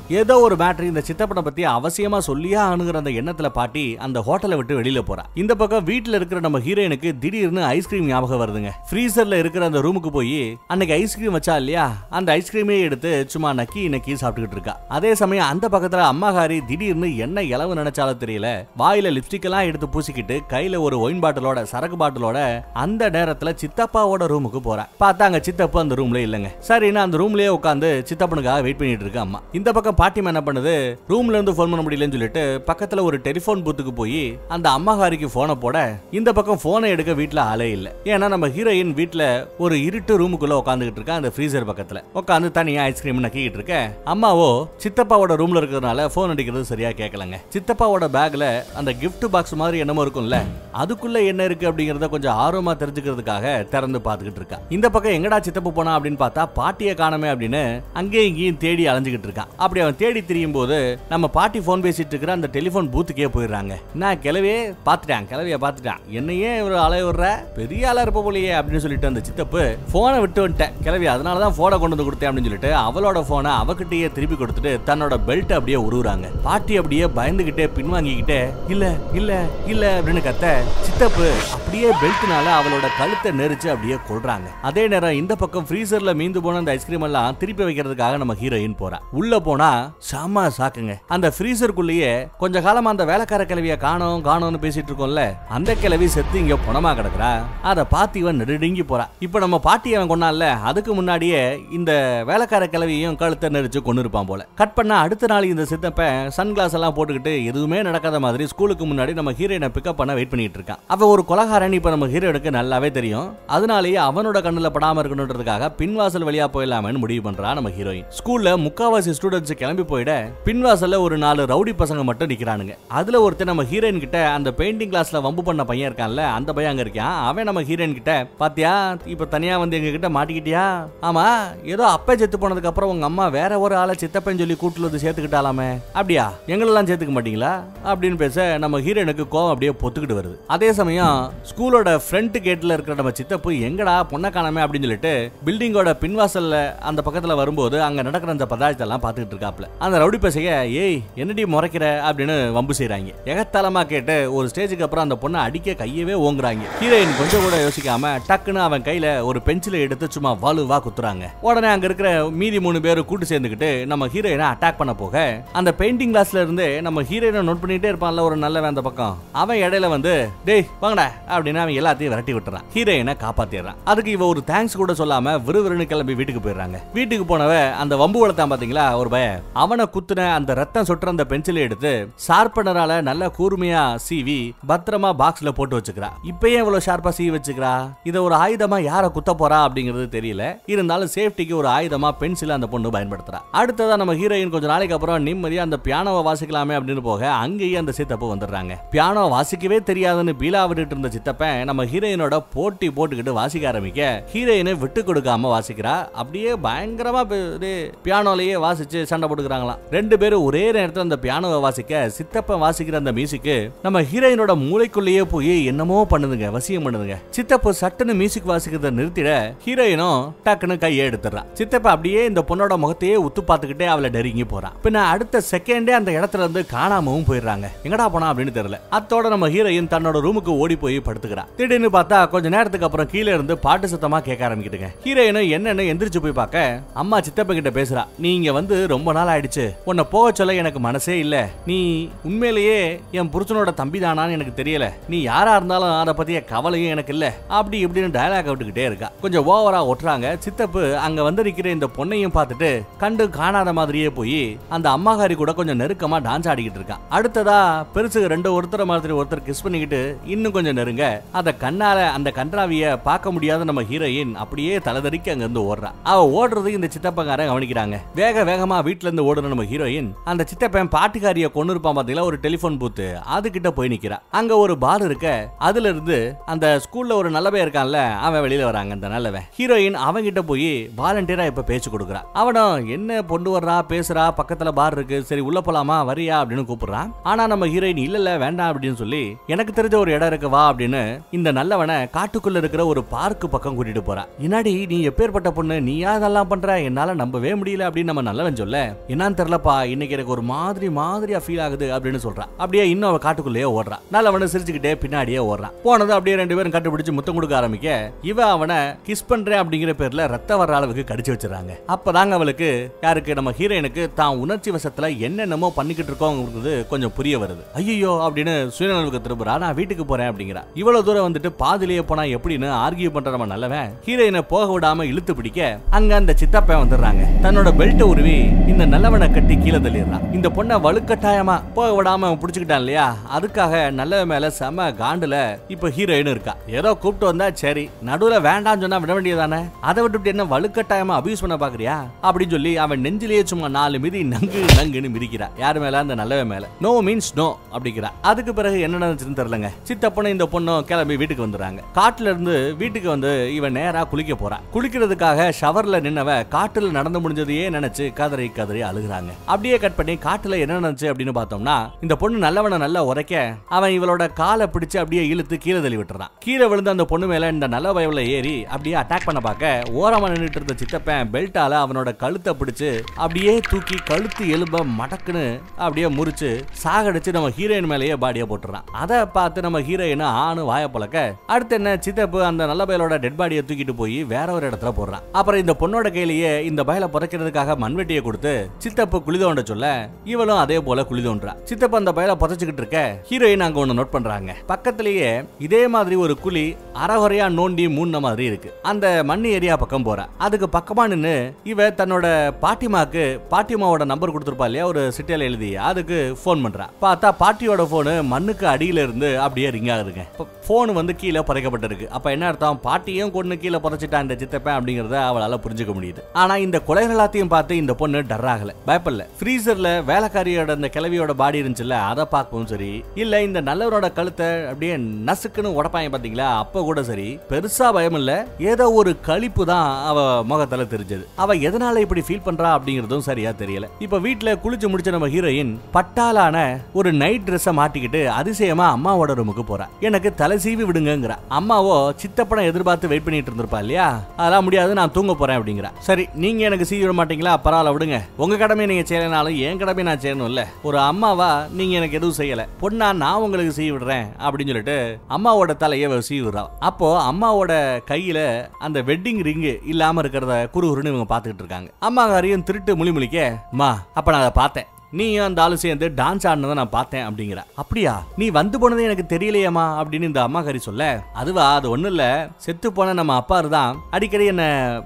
ஏதோ ஒரு மேட்ரு இந்த சித்தப்பனை பத்தி அவசியமா சொல்லியா அணுகிற அந்த எண்ணத்துல பாட்டி அந்த ஹோட்டலை விட்டு வெளியில போறா. இந்த பக்கம் வீட்டுல இருக்கிற நம்ம ஹீரோயினுக்கு திடீர்னு ஐஸ்கிரீம் ஞாபகம் வருதுங்க. ஃப்ரீசர்ல இருக்கிற அந்த ரூமுக்கு போய் அன்னைக்கு ஐஸ்கிரீம் வச்சா இல்லையா? அந்த ஐஸ்கிரீமே எடுத்து சும்மா நக்கி நக்கி சாப்பிட்டுக்கிட்டு இருக்கா. அதே சமயம் அந்த பக்கத்துல அம்மாகாரி திடீர்னு என்ன இளவு நினைச்சாலும் தெரியல வாயில லிப்ஸ்டிக் எல்லாம் எடுத்து பூசிக்கிட்டு கையில ஒரு ஒயின் பாட்டிலோட சரக்கு பாட்டிலோட அந்த நேரத்துல சித்தப்பாவோட ரூமுக்கு போறா. பார்த்தா அங்க சித்தப்பு அந்த ரூம்ல இல்லைங்க. சரின்னு அந்த ரூம்லயே உட்காந்து சித்தப்பனுக்காக வெயிட் பண்ணிட்டு இருக்கு அம்மா. இந்த பக்கம் பாட்டிமா என்ன பண்ணுது? ரூம்ல இருந்து ஃபோன் பண்ண முடியலன்னு சொல்லிட்டு பக்கத்துல ஒரு டெலிபோன் பூத்துக்கு போய் அந்த அம்மாகாரிக்கு போனை போட இந்த பக்கம் போனை எடுக்க வீட்டுல ஆளே இல்ல. ஏன்னா நம்ம ஹீரோயின் வீட்டுல ஒரு இருட்டு ரூமுக்குள்ள உட்காந்துக்கிட்டு இருக்கா அந்த ஃப்ரீசர் பக்கத்துல. உட்காந்து தனியா ஐஸ்கிரீம் நக்கிட்டு இருக்க. அம்மாவோ சித்தப்பாவோட ரூம்ல இருக்கிறதுனால போன் அடிக்கிறது சரியா கேட்கலங்க சித்தப்பாவோட பேக்ல அந்த கிஃப்ட் பாக்ஸ் மாதிரி என்னமோ இருக்கும்ல அதுக்குள்ள என்ன இருக்கு அப்படிங்கறத கொஞ்சம் ஆர்வமா தெரிஞ்சுக்கிறதுக்காக திறந்து பார்த்துக்கிட்டு இருக்கா. இந்த பக்கம் எங்கடா சித்தப்பு போனா அப்படின்னு பார்த்தா பாட்டியை காணமே அப்படின்னு அங்கேயும் இங்கேயும் தேடி அலைஞ்சுக்கிட்டு இருக்கான் அப்படி அவன் தேடி திரியும் போது நம்ம பாட்டி ஃபோன் பேசிட்டு இருக்கிற அந்த டெலிஃபோன் பூத்துக்கே போயிடுறாங்க. நான் கிளவே பார்த்துட்டான் கிளவிய பார்த்துட்டான். என்னையே இவர் அலைய விடுற பெரிய ஆளா இருப்ப போலியே அப்படின்னு சொல்லிட்டு அந்த சித்தப்பு போனை விட்டு வந்துட்டேன். கிளவி அதனால தான் போனை கொண்டு வந்து கொடுத்தேன் அப்படின்னு சொல்லிட்டு அவளோட போனை அவகிட்டயே திருப்பி கொடுத்துட்டு தன்னோட பெல்ட் அப்படியே உருவுறாங்க. பாட்டி அப்படியே பயந்துகிட்டே பின்வாங்கிக்கிட்டே இல்ல இல்ல இல்ல அப்படின்னு கத்த சித்தப்பு அப்படியே பெல்ட்னால அவளோட கழுத்தை நெரிச்சு அப்படியே கொள்றாங்க அதே நேரம் இந்த பக்கம் ஃப்ரீசர்ல மீந்து போன அந்த ஐஸ்கிரீம் எல்லாம் திருப்பி வைக்கிறதுக்காக நம்ம ஹீரோயின் போறா. உள்ள போனா செம்ம சாக்குங்க அந்த ஃப்ரீசருக்குள்ளேயே கொஞ்ச காலமா அந்த வேலைக்கார கிளவிய காணோம் காணோம்னு பேசிட்டு இருக்கோம்ல. அந்த கிளவி செத்து இங்க புணமா கிடக்குறா. அத பார்த்து இவன் நெடுங்கி போறா. இப்ப நம்ம பாட்டி அவன் கொண்டான்ல அதுக்கு முன்னாடியே இந்த வேலைக்கார கிளவியையும் கழுத்தை நெரிச்சு கொண்டு இருப்பான் போல. கட் பண்ணா அடுத்த நாள் இந்த சித்தப்ப சன் கிளாஸ் எல்லாம் போட்டுக்கிட்டு எதுவுமே நடக்காத மாதிரி ஸ்கூலுக்கு முன்னாடி நம்ம ஹீரோயினை பிக்கப் பண்ண வெயிட் பண்ணிட்டு இருக்கான். அவன் ஒரு கொலகாரன் இப்ப நம்ம ஹீரோனுக்கு நல்லாவே தெரியும். அதனாலேயே அவனோட கண்ணுல படாம இருக்கணுன்றதுக்காக பின்வாசல் வழியா போயிடலாமேன்னு முடிவு பண்றா நம்ம ஹீரோயின் ஸ்கூல்ல முக்காவாசி ஸ்டூடெண்ட்ஸ் கிளம்பி போயிட பின்வாசல்ல ஒரு நாலு ரவுடி பசங்க மட்டும் நிக்கிறானுங்க. அதுல ஒருத்தன் நம்ம ஹீரோயின் கிட்ட அந்த பெயிண்டிங் கிளாஸ்ல வம்பு பண்ண பையன் இருக்கான்ல அந்த பையன் அங்க இருக்கான். அவன் நம்ம ஹீரோயின் கிட்ட பாத்தியா இப்ப தனியா வந்து எங்க கிட்ட மாட்டிக்கிட்டியா? ஆமா ஏதோ அப்பா செத்து போனதுக்கு அப்புறம் உங்க அம்மா வேற ஒரு ஆளை சித்தப்பன் சொல்லி கூட்டுல வந்து சேர்த்துக்கிட்டாலாமே. அப்படியா எங்களெல்லாம் சேர்த்துக்க மாட்டீங்களா? அப்படின்னு பேச நம்ம ஹீரோயினுக்கு கோவம் அப்படியே பொத்துக்கிட்டு வருது. அதே சமயம் ஸ்கூலோட ஃப்ரண்ட் கேட்ல இருக்கிற நம்ம சித்தப்பு எங்கடா பொண்ணை காணாம? அப்படின்னு சொல்லிட்டு பில்டிங்கோட பின்வாசல்ல அந்த பக்கத்துல வரும்போது அங்க நடக்கிற அந்த பதார்த்தம் எல்லாம் இருக்கா இருக்காப்ல அந்த ரவுடி பசங்க ஏய் என்னடி முறைக்கிற? அப்படின்னு வம்பு செய்கிறாங்க எகத்தாளமா கேட்டு ஒரு ஸ்டேஜுக்கு அப்புறம் அந்த பொண்ணை அடிக்க கையவே ஓங்குறாங்க. ஹீரோயின் கொஞ்சம் கூட யோசிக்காம டக்குன்னு அவன் கையில ஒரு பென்சிலை எடுத்து சும்மா வலுவா குத்துறாங்க. உடனே அங்க இருக்கிற மீதி மூணு பேர் கூட்டு சேர்ந்துக்கிட்டு நம்ம ஹீரோயினை அட்டாக் பண்ண போக அந்த பெயிண்டிங் கிளாஸ்ல இருந்து நம்ம ஹீரோயினை நோட் பண்ணிட்டே இருப்பான்ல ஒரு நல்ல அந்த பக்கம். அவன் இடையில வந்து டேய் வாங்கடா அப்படின்னு அவன் எல்லாத்தையும் விரட்டி விட்டுறான். ஹீரோயினை காப்பாத்திடுறான். அதுக்கு இவ ஒரு தேங்க்ஸ் கூட சொல்லாம விறுவிறுன்னு கிளம்பி வீட்டுக்கு போயிடுறாங்க. வீட்டுக்கு போனவ அந்த வம்பு வளர்த்தான் பாத்தீங்களா ஒரு பய அவனை குத்துன அந்த ரத்தம் சொட்டுற அந்த பென்சிலை எடுத்து ஷார்பனரால நல்லா கூர்மையா சீவி பத்திரமா பாக்ஸ்ல போட்டு வச்சுக்கிறா. இப்பயே இவ்வளவு ஷார்ப்பா சீவி வச்சுக்கிறா. இத ஒரு ஆயுதமா யார குத்த போறா அப்படிங்கிறது தெரியல. இருந்தாலும் சேஃப்டிக்கு ஒரு ஆயுதமா பென்சில் அந்த பொண்ணு பயன்படுத்துறா. அடுத்ததா நம்ம ஹீரோயின் கொஞ்ச நாளைக்கு அப்புறம் நிம்மதியா அந்த பியானோவை வாசிக்கலாமே அப்படின்னு போக அங்கேயே அந்த சித்தப்பு வந்துடுறாங்க. பியானோ வாசிக்கவே தெரியாதுன்னு பீலா விட்டுட்டு இருந்த சித்தப்பன் நம்ம ஹீரோயினோட போட்டி போட்டுக்கிட்டு வாசிக்க ஆரம்பிக்க ஹீரோயினை விட்டு கொடுக்காம வாசிக்கிறா. அப்படியே பயங்கரமா பியானோலயே வாசிச்சு சண்டை கொடுக்குறாங்களாம் ரெண்டு பேரும் ஒரே நேரத்தில் அந்த பியானோவை வாசிக்க சித்தப்பன் வாசிக்கிற அந்த மியூசிக்கு நம்ம ஹீரோயினோட மூளைக்குள்ளேயே போய் என்னமோ பண்ணுதுங்க வசியம் பண்ணுதுங்க. சித்தப்பு சட்டுன்னு மியூசிக் வாசிக்கிறத நிறுத்திட ஹீரோயினும் டக்குன்னு கையை எடுத்துறான் சித்தப்ப அப்படியே இந்த பொண்ணோட முகத்தையே உத்து பார்த்துக்கிட்டே அவளை டெரிங்கி போறான். பின்ன அடுத்த செகண்டே அந்த இடத்துல இருந்து காணாமவும் போயிடுறாங்க. எங்கடா போனா அப்படின்னு தெரியல. அத்தோட நம்ம ஹீரோயின் தன்னோட ரூமுக்கு ஓடி போய் படுத்துக்கிறான். திடீர்னு பார்த்தா கொஞ்ச நேரத்துக்கு அப்புறம் கீழே இருந்து பாட்டு சத்தமா கேட்க ஆரம்பிக்கிட்டுங்க ஹீரோயினும் என்னன்னு எந்திரிச்சு போய் பார்க்க அம்மா சித்தப்ப கிட்ட பேசுறா நீங்க வந்து ரொம்ப நாள் நாள் ஆயிடுச்சு. உன்னை போக சொல்ல எனக்கு மனசே இல்ல. நீ உண்மையிலேயே என் புருஷனோட தம்பி தானான்னு எனக்கு தெரியல. நீ யாரா இருந்தாலும் அதை பத்திய கவலையும் எனக்கு இல்ல. அப்படி இப்படின்னு டயலாக் விட்டுக்கிட்டே இருக்கா. கொஞ்சம் ஓவரா ஒட்டுறாங்க. சித்தப்பு அங்க வந்து நிக்கிற இந்த பொண்ணையும் பார்த்துட்டு கண்டு காணாத மாதிரியே போய் அந்த அம்மாகாரி கூட கொஞ்சம் நெருக்கமா டான்ஸ் ஆடிக்கிட்டு இருக்கான் அடுத்ததா பெருசு ரெண்டு ஒருத்தர் மாதிரி ஒருத்தர் கிஸ் பண்ணிக்கிட்டு இன்னும் கொஞ்சம் நெருங்க அத கண்ணால அந்த கன்றாவிய பார்க்க முடியாத நம்ம ஹீரோயின் அப்படியே தலைதறிக்க அங்க இருந்து ஓடுறா. அவ ஓடுறது இந்த சித்தப்பங்காரன் கவனிக்கிறாங்க. வேக வேகமா வீட்டுல இருந்து ஓடுற நம்ம ஹீரோயின் அந்த சித்தப்பையன் பாட்டுக்காரிய கொண்டு இருப்பான் பாத்தீங்களா? ஒரு டெலிபோன் பூத்து. அது கிட்ட போய் நிக்கிறா. அங்க ஒரு பார் இருக்க அதுல இருந்து அந்த ஸ்கூல்ல ஒரு நல்லவன் இருக்கான்ல அவன் வெளியில வராங்க அந்த நல்லவன். ஹீரோயின் அவன் கிட்ட போய் வாலண்டியரா இப்ப பேச்சு கொடுக்குறா. அவனும் என்ன பொண்டு வர்றா பேசுறா பக்கத்துல பார் இருக்கு சரி உள்ள போலாமா வரியா? அப்படின்னு கூப்பிடுறான் ஆனா நம்ம ஹீரோயின் இல்ல இல்ல வேண்டாம் அப்படின்னு சொல்லி எனக்கு தெரிஞ்ச ஒரு இடம் இருக்கு வா அப்படின்னு இந்த நல்லவனை காட்டுக்குள்ள இருக்கிற ஒரு பார்க்கு பக்கம் கூட்டிட்டு போறா. என்னாடி நீ எப்பேற்பட்ட பொண்ணு? நீயா அதெல்லாம் பண்ற? என்னால நம்பவே முடியல அப்படின்னு நம்ம நல்லவன் சொல்ல என்னன்னு தெரியலப்பா இன்னைக்கு எனக்கு ஒரு மாதிரி மாதிரியா ஃபீல் ஆகுது அப்படின்னு சொல்றான் அப்படியே இன்னும் அவ காட்டுக்குள்ளேயே ஓடுறான் நல்லவனை சிரிச்சுக்கிட்டே பின்னாடியே ஓடுறான் போனது அப்படியே ரெண்டு பேரும் கண்டுபிடிச்சு முத்தம் கொடுக்க ஆரம்பிக்க இவ அவனை கிஸ் பண்றேன் அப்படிங்கிற பேர்ல ரத்த வர்ற அளவுக்கு கடிச்சு வச்சிடறாங்க. அப்பதாங்க அவளுக்கு யாருக்கு நம்ம ஹீரோயினுக்கு தான் உணர்ச்சி வசத்துல என்னென்னமோ பண்ணிக்கிட்டு இருக்கோங்கிறது கொஞ்சம் புரிய வருது. ஐயோ அப்படின்னு சுயநலவுக்கு திரும்புறா நான் வீட்டுக்கு போறேன் அப்படிங்கிறா. இவ்வளவு தூரம் வந்துட்டு பாதிலேயே போனா எப்படின்னு ஆர்கியூ பண்ற நம்ம நல்லவன். ஹீரோயினை போக விடாம இழுத்து பிடிக்க அங்க அந்த சித்தப்பன் வந்துடுறாங்க. தன்னோட பெல்ட்டை உருவி இந்த நல்லவனை கட்டி கீழே தள்ளிடுறான். இந்த பொண்ணை வலுக்கட்டாயமா போக விடாம பிடிச்சிக்கிட்டான் இல்லையா? அதுக்காக நல்லவன் மேல செம காண்டுல இப்ப ஹீரோயின் இருக்கா. ஏதோ கூப்பிட்டு வந்தா சரி நடுவுல வேண்டாம்னு சொன்னா விட வேண்டியதானே அதை விட்டுட்டு என்ன வலுக்கட்டாயமா அபியூஸ் பண்ண பாக்குறியா? அப்படின்னு சொல்லி அவன் நெஞ்சிலேயே சும்மா நாலு மிதி நங்கு நங்குன்னு மிதிக்கிறா. யாரு மேல? அந்த நல்லவன் மேல. நோ மீன்ஸ் நோ அப்படிங்கிறா. அதுக்கு பிறகு என்ன நடந்துச்சுன்னு தெரியலங்க. சித்தப்பனும் இந்த பொண்ணும் கிளம்பி வீட்டுக்கு வந்துடுறாங்க. காட்டுல இருந்து வீட்டுக்கு வந்து இவன் நேரா குளிக்க போறான். குளிக்கிறதுக்காக ஷவர்ல நின்னவ காட்டுல நடந்து முடிஞ்சதையே நினைச்சு கதறி கதறி அழுகுறாங்க. அப்படியே கட் பண்ணி காட்டுல என்ன நடந்துச்சு அப்படின்னு பார்த்தோம்னா இந்த பொண்ணு நல்லவனை நல்லா உரைக்க அவன் இவளோட காலை பிடிச்சு அப்படியே இழுத்து கீழே தள்ளி விட்டுறான். கீழே விழுந்த அந்த பொண்ணு மேல இந்த நல்ல வயவுல ஏறி அப்படியே அட்டாக் பண்ண பார்க்க ஓரமா நின்றுட்டு இருந்த சித்தப்பன் பெல்ட்டால அவனோட கழுத்தை பிடிச்சு அப்படியே தூக்கி கழுத்து எலும்ப மடக்குன்னு அப்படியே முறிச்சு சாகடிச்சு நம்ம ஹீரோயின் மேலேயே பாடியை போட்டுறான். அதை பார்த்து நம்ம ஹீரோயின் ஆணு வாய பழக்க அடுத்து என்ன சித்தப்பு அந்த நல்ல பயலோட டெட் பாடியை தூக்கிட்டு போய் வேற ஒரு இடத்துல போடுறான். அப்புறம் இந்த பொண்ணோட கையிலேயே இந்த பயலை புதைக்கிறதுக்காக மண்வெட்டியை கொடுத்து சித்தப்பு குழி தோண்ட சொல்ல இவளும் அதே போல குழி தோன்றா சித்தப்ப அந்த பயல புதைச்சுக்கிட்டு இருக்க ஹீரோயின் அங்க ஒண்ணு நோட் பண்றாங்க. பக்கத்திலேயே இதே மாதிரி ஒரு குழி அறகுறையா நோண்டி மூணு மாதிரி இருக்கு. அந்த மண் ஏரியா பக்கம் போறா. அதுக்கு பக்கமா நின்னு இவ தன்னோட பாட்டிமாக்கு பாட்டிமாவோட நம்பர் கொடுத்துருப்பா இல்லையா? ஒரு சிட்டையில எழுதி அதுக்கு ஃபோன் பண்றா. பார்த்தா பாட்டியோட போனு மண்ணுக்கு அடியில இருந்து அப்படியே ரிங் ஆகுதுங்க. போன் வந்து கீழே புதைக்கப்பட்டிருக்கு. அப்ப என்ன அர்த்தம்? பாட்டியும் கொண்டு கீழே புதைச்சிட்டா இந்த சித்தப்பன் அப்படிங்கறத அவளால புரிஞ்சுக்க முடியுது. ஆனா இந்த கொலைகள் எல்லாத்தையும் பார்த்து இந்த பொண்ணு டர்ரா ஆகல. பயப்படல. ஃப்ரீசர்ல வேலைக்காரியோட அந்த கிளவியோட பாடி இருந்துச்சுல்ல அதை பார்க்கவும் சரி. இல்ல இந்த நல்லவரோட கழுத்தை அப்படியே நசுக்குன்னு உடப்பாங்க பாத்தீங்களா அப்ப கூட சரி. பெருசா பயம் இல்ல. ஏதோ ஒரு கழிப்பு தான் அவ முகத்துல தெரிஞ்சது. அவ எதனால இப்படி ஃபீல் பண்றா அப்படிங்கறதும் சரியா தெரியல. இப்ப வீட்டுல குளிச்சு முடிச்ச நம்ம ஹீரோயின் பட்டாலான ஒரு நைட் ட்ரெஸ்ஸ மாட்டிக்கிட்டு அதிசயமா அம்மாவோட ரூமுக்கு போறா. எனக்கு தலை சீவி விடுங்கிற அம்மாவோ சித்தப்படம் எதிர்பார்த்து வெயிட் பண்ணிட்டு இருந்திருப்பா இல்லையா? அதெல்லாம் முடியாது நான் தூங்க போறேன் அப்படிங்கிற. சரி நீங்க எனக்கு சீவி விட மாட்டீங்களா? பரவாயில்ல விடுங்க. உங்க கடமையை நீங்க செய்யலனாலும் என் கடமை நான் செய்யணும் இல்ல ஒரு அம்மாவா நீங்க எனக்கு எதுவும் செய்யல. பொண்ணா நான் உங்களுக்கு செய்ய விடுறேன் அப்படின்னு சொல்லிட்டு அம்மாவோட தலையை அவ சீவி விடுறா. அப்போ அம்மாவோட கையில அந்த வெட்டிங் ரிங்கு இல்லாம இருக்கிறத குறுகுறுன்னு இவங்க பாத்துக்கிட்டு இருக்காங்க. அம்மா காரியம் திருட்டு முழி முழிக்க மா அப்ப நான் அதை பார்த்தேன். நீயும் அந்த ஆளு சேர்ந்து டான்ஸ் ஆடினதை நான் பார்த்தேன் அப்படிங்கிற. அப்படியா? நீ வந்து போனதே எனக்கு தெரியலையேம்மா அப்படின்னு இந்த அம்மா கறி சொல்ல. அதுவா அது ஒண்ணும் இல்ல. செத்து போன நம்ம அப்பா தான் அடிக்கடி என்ன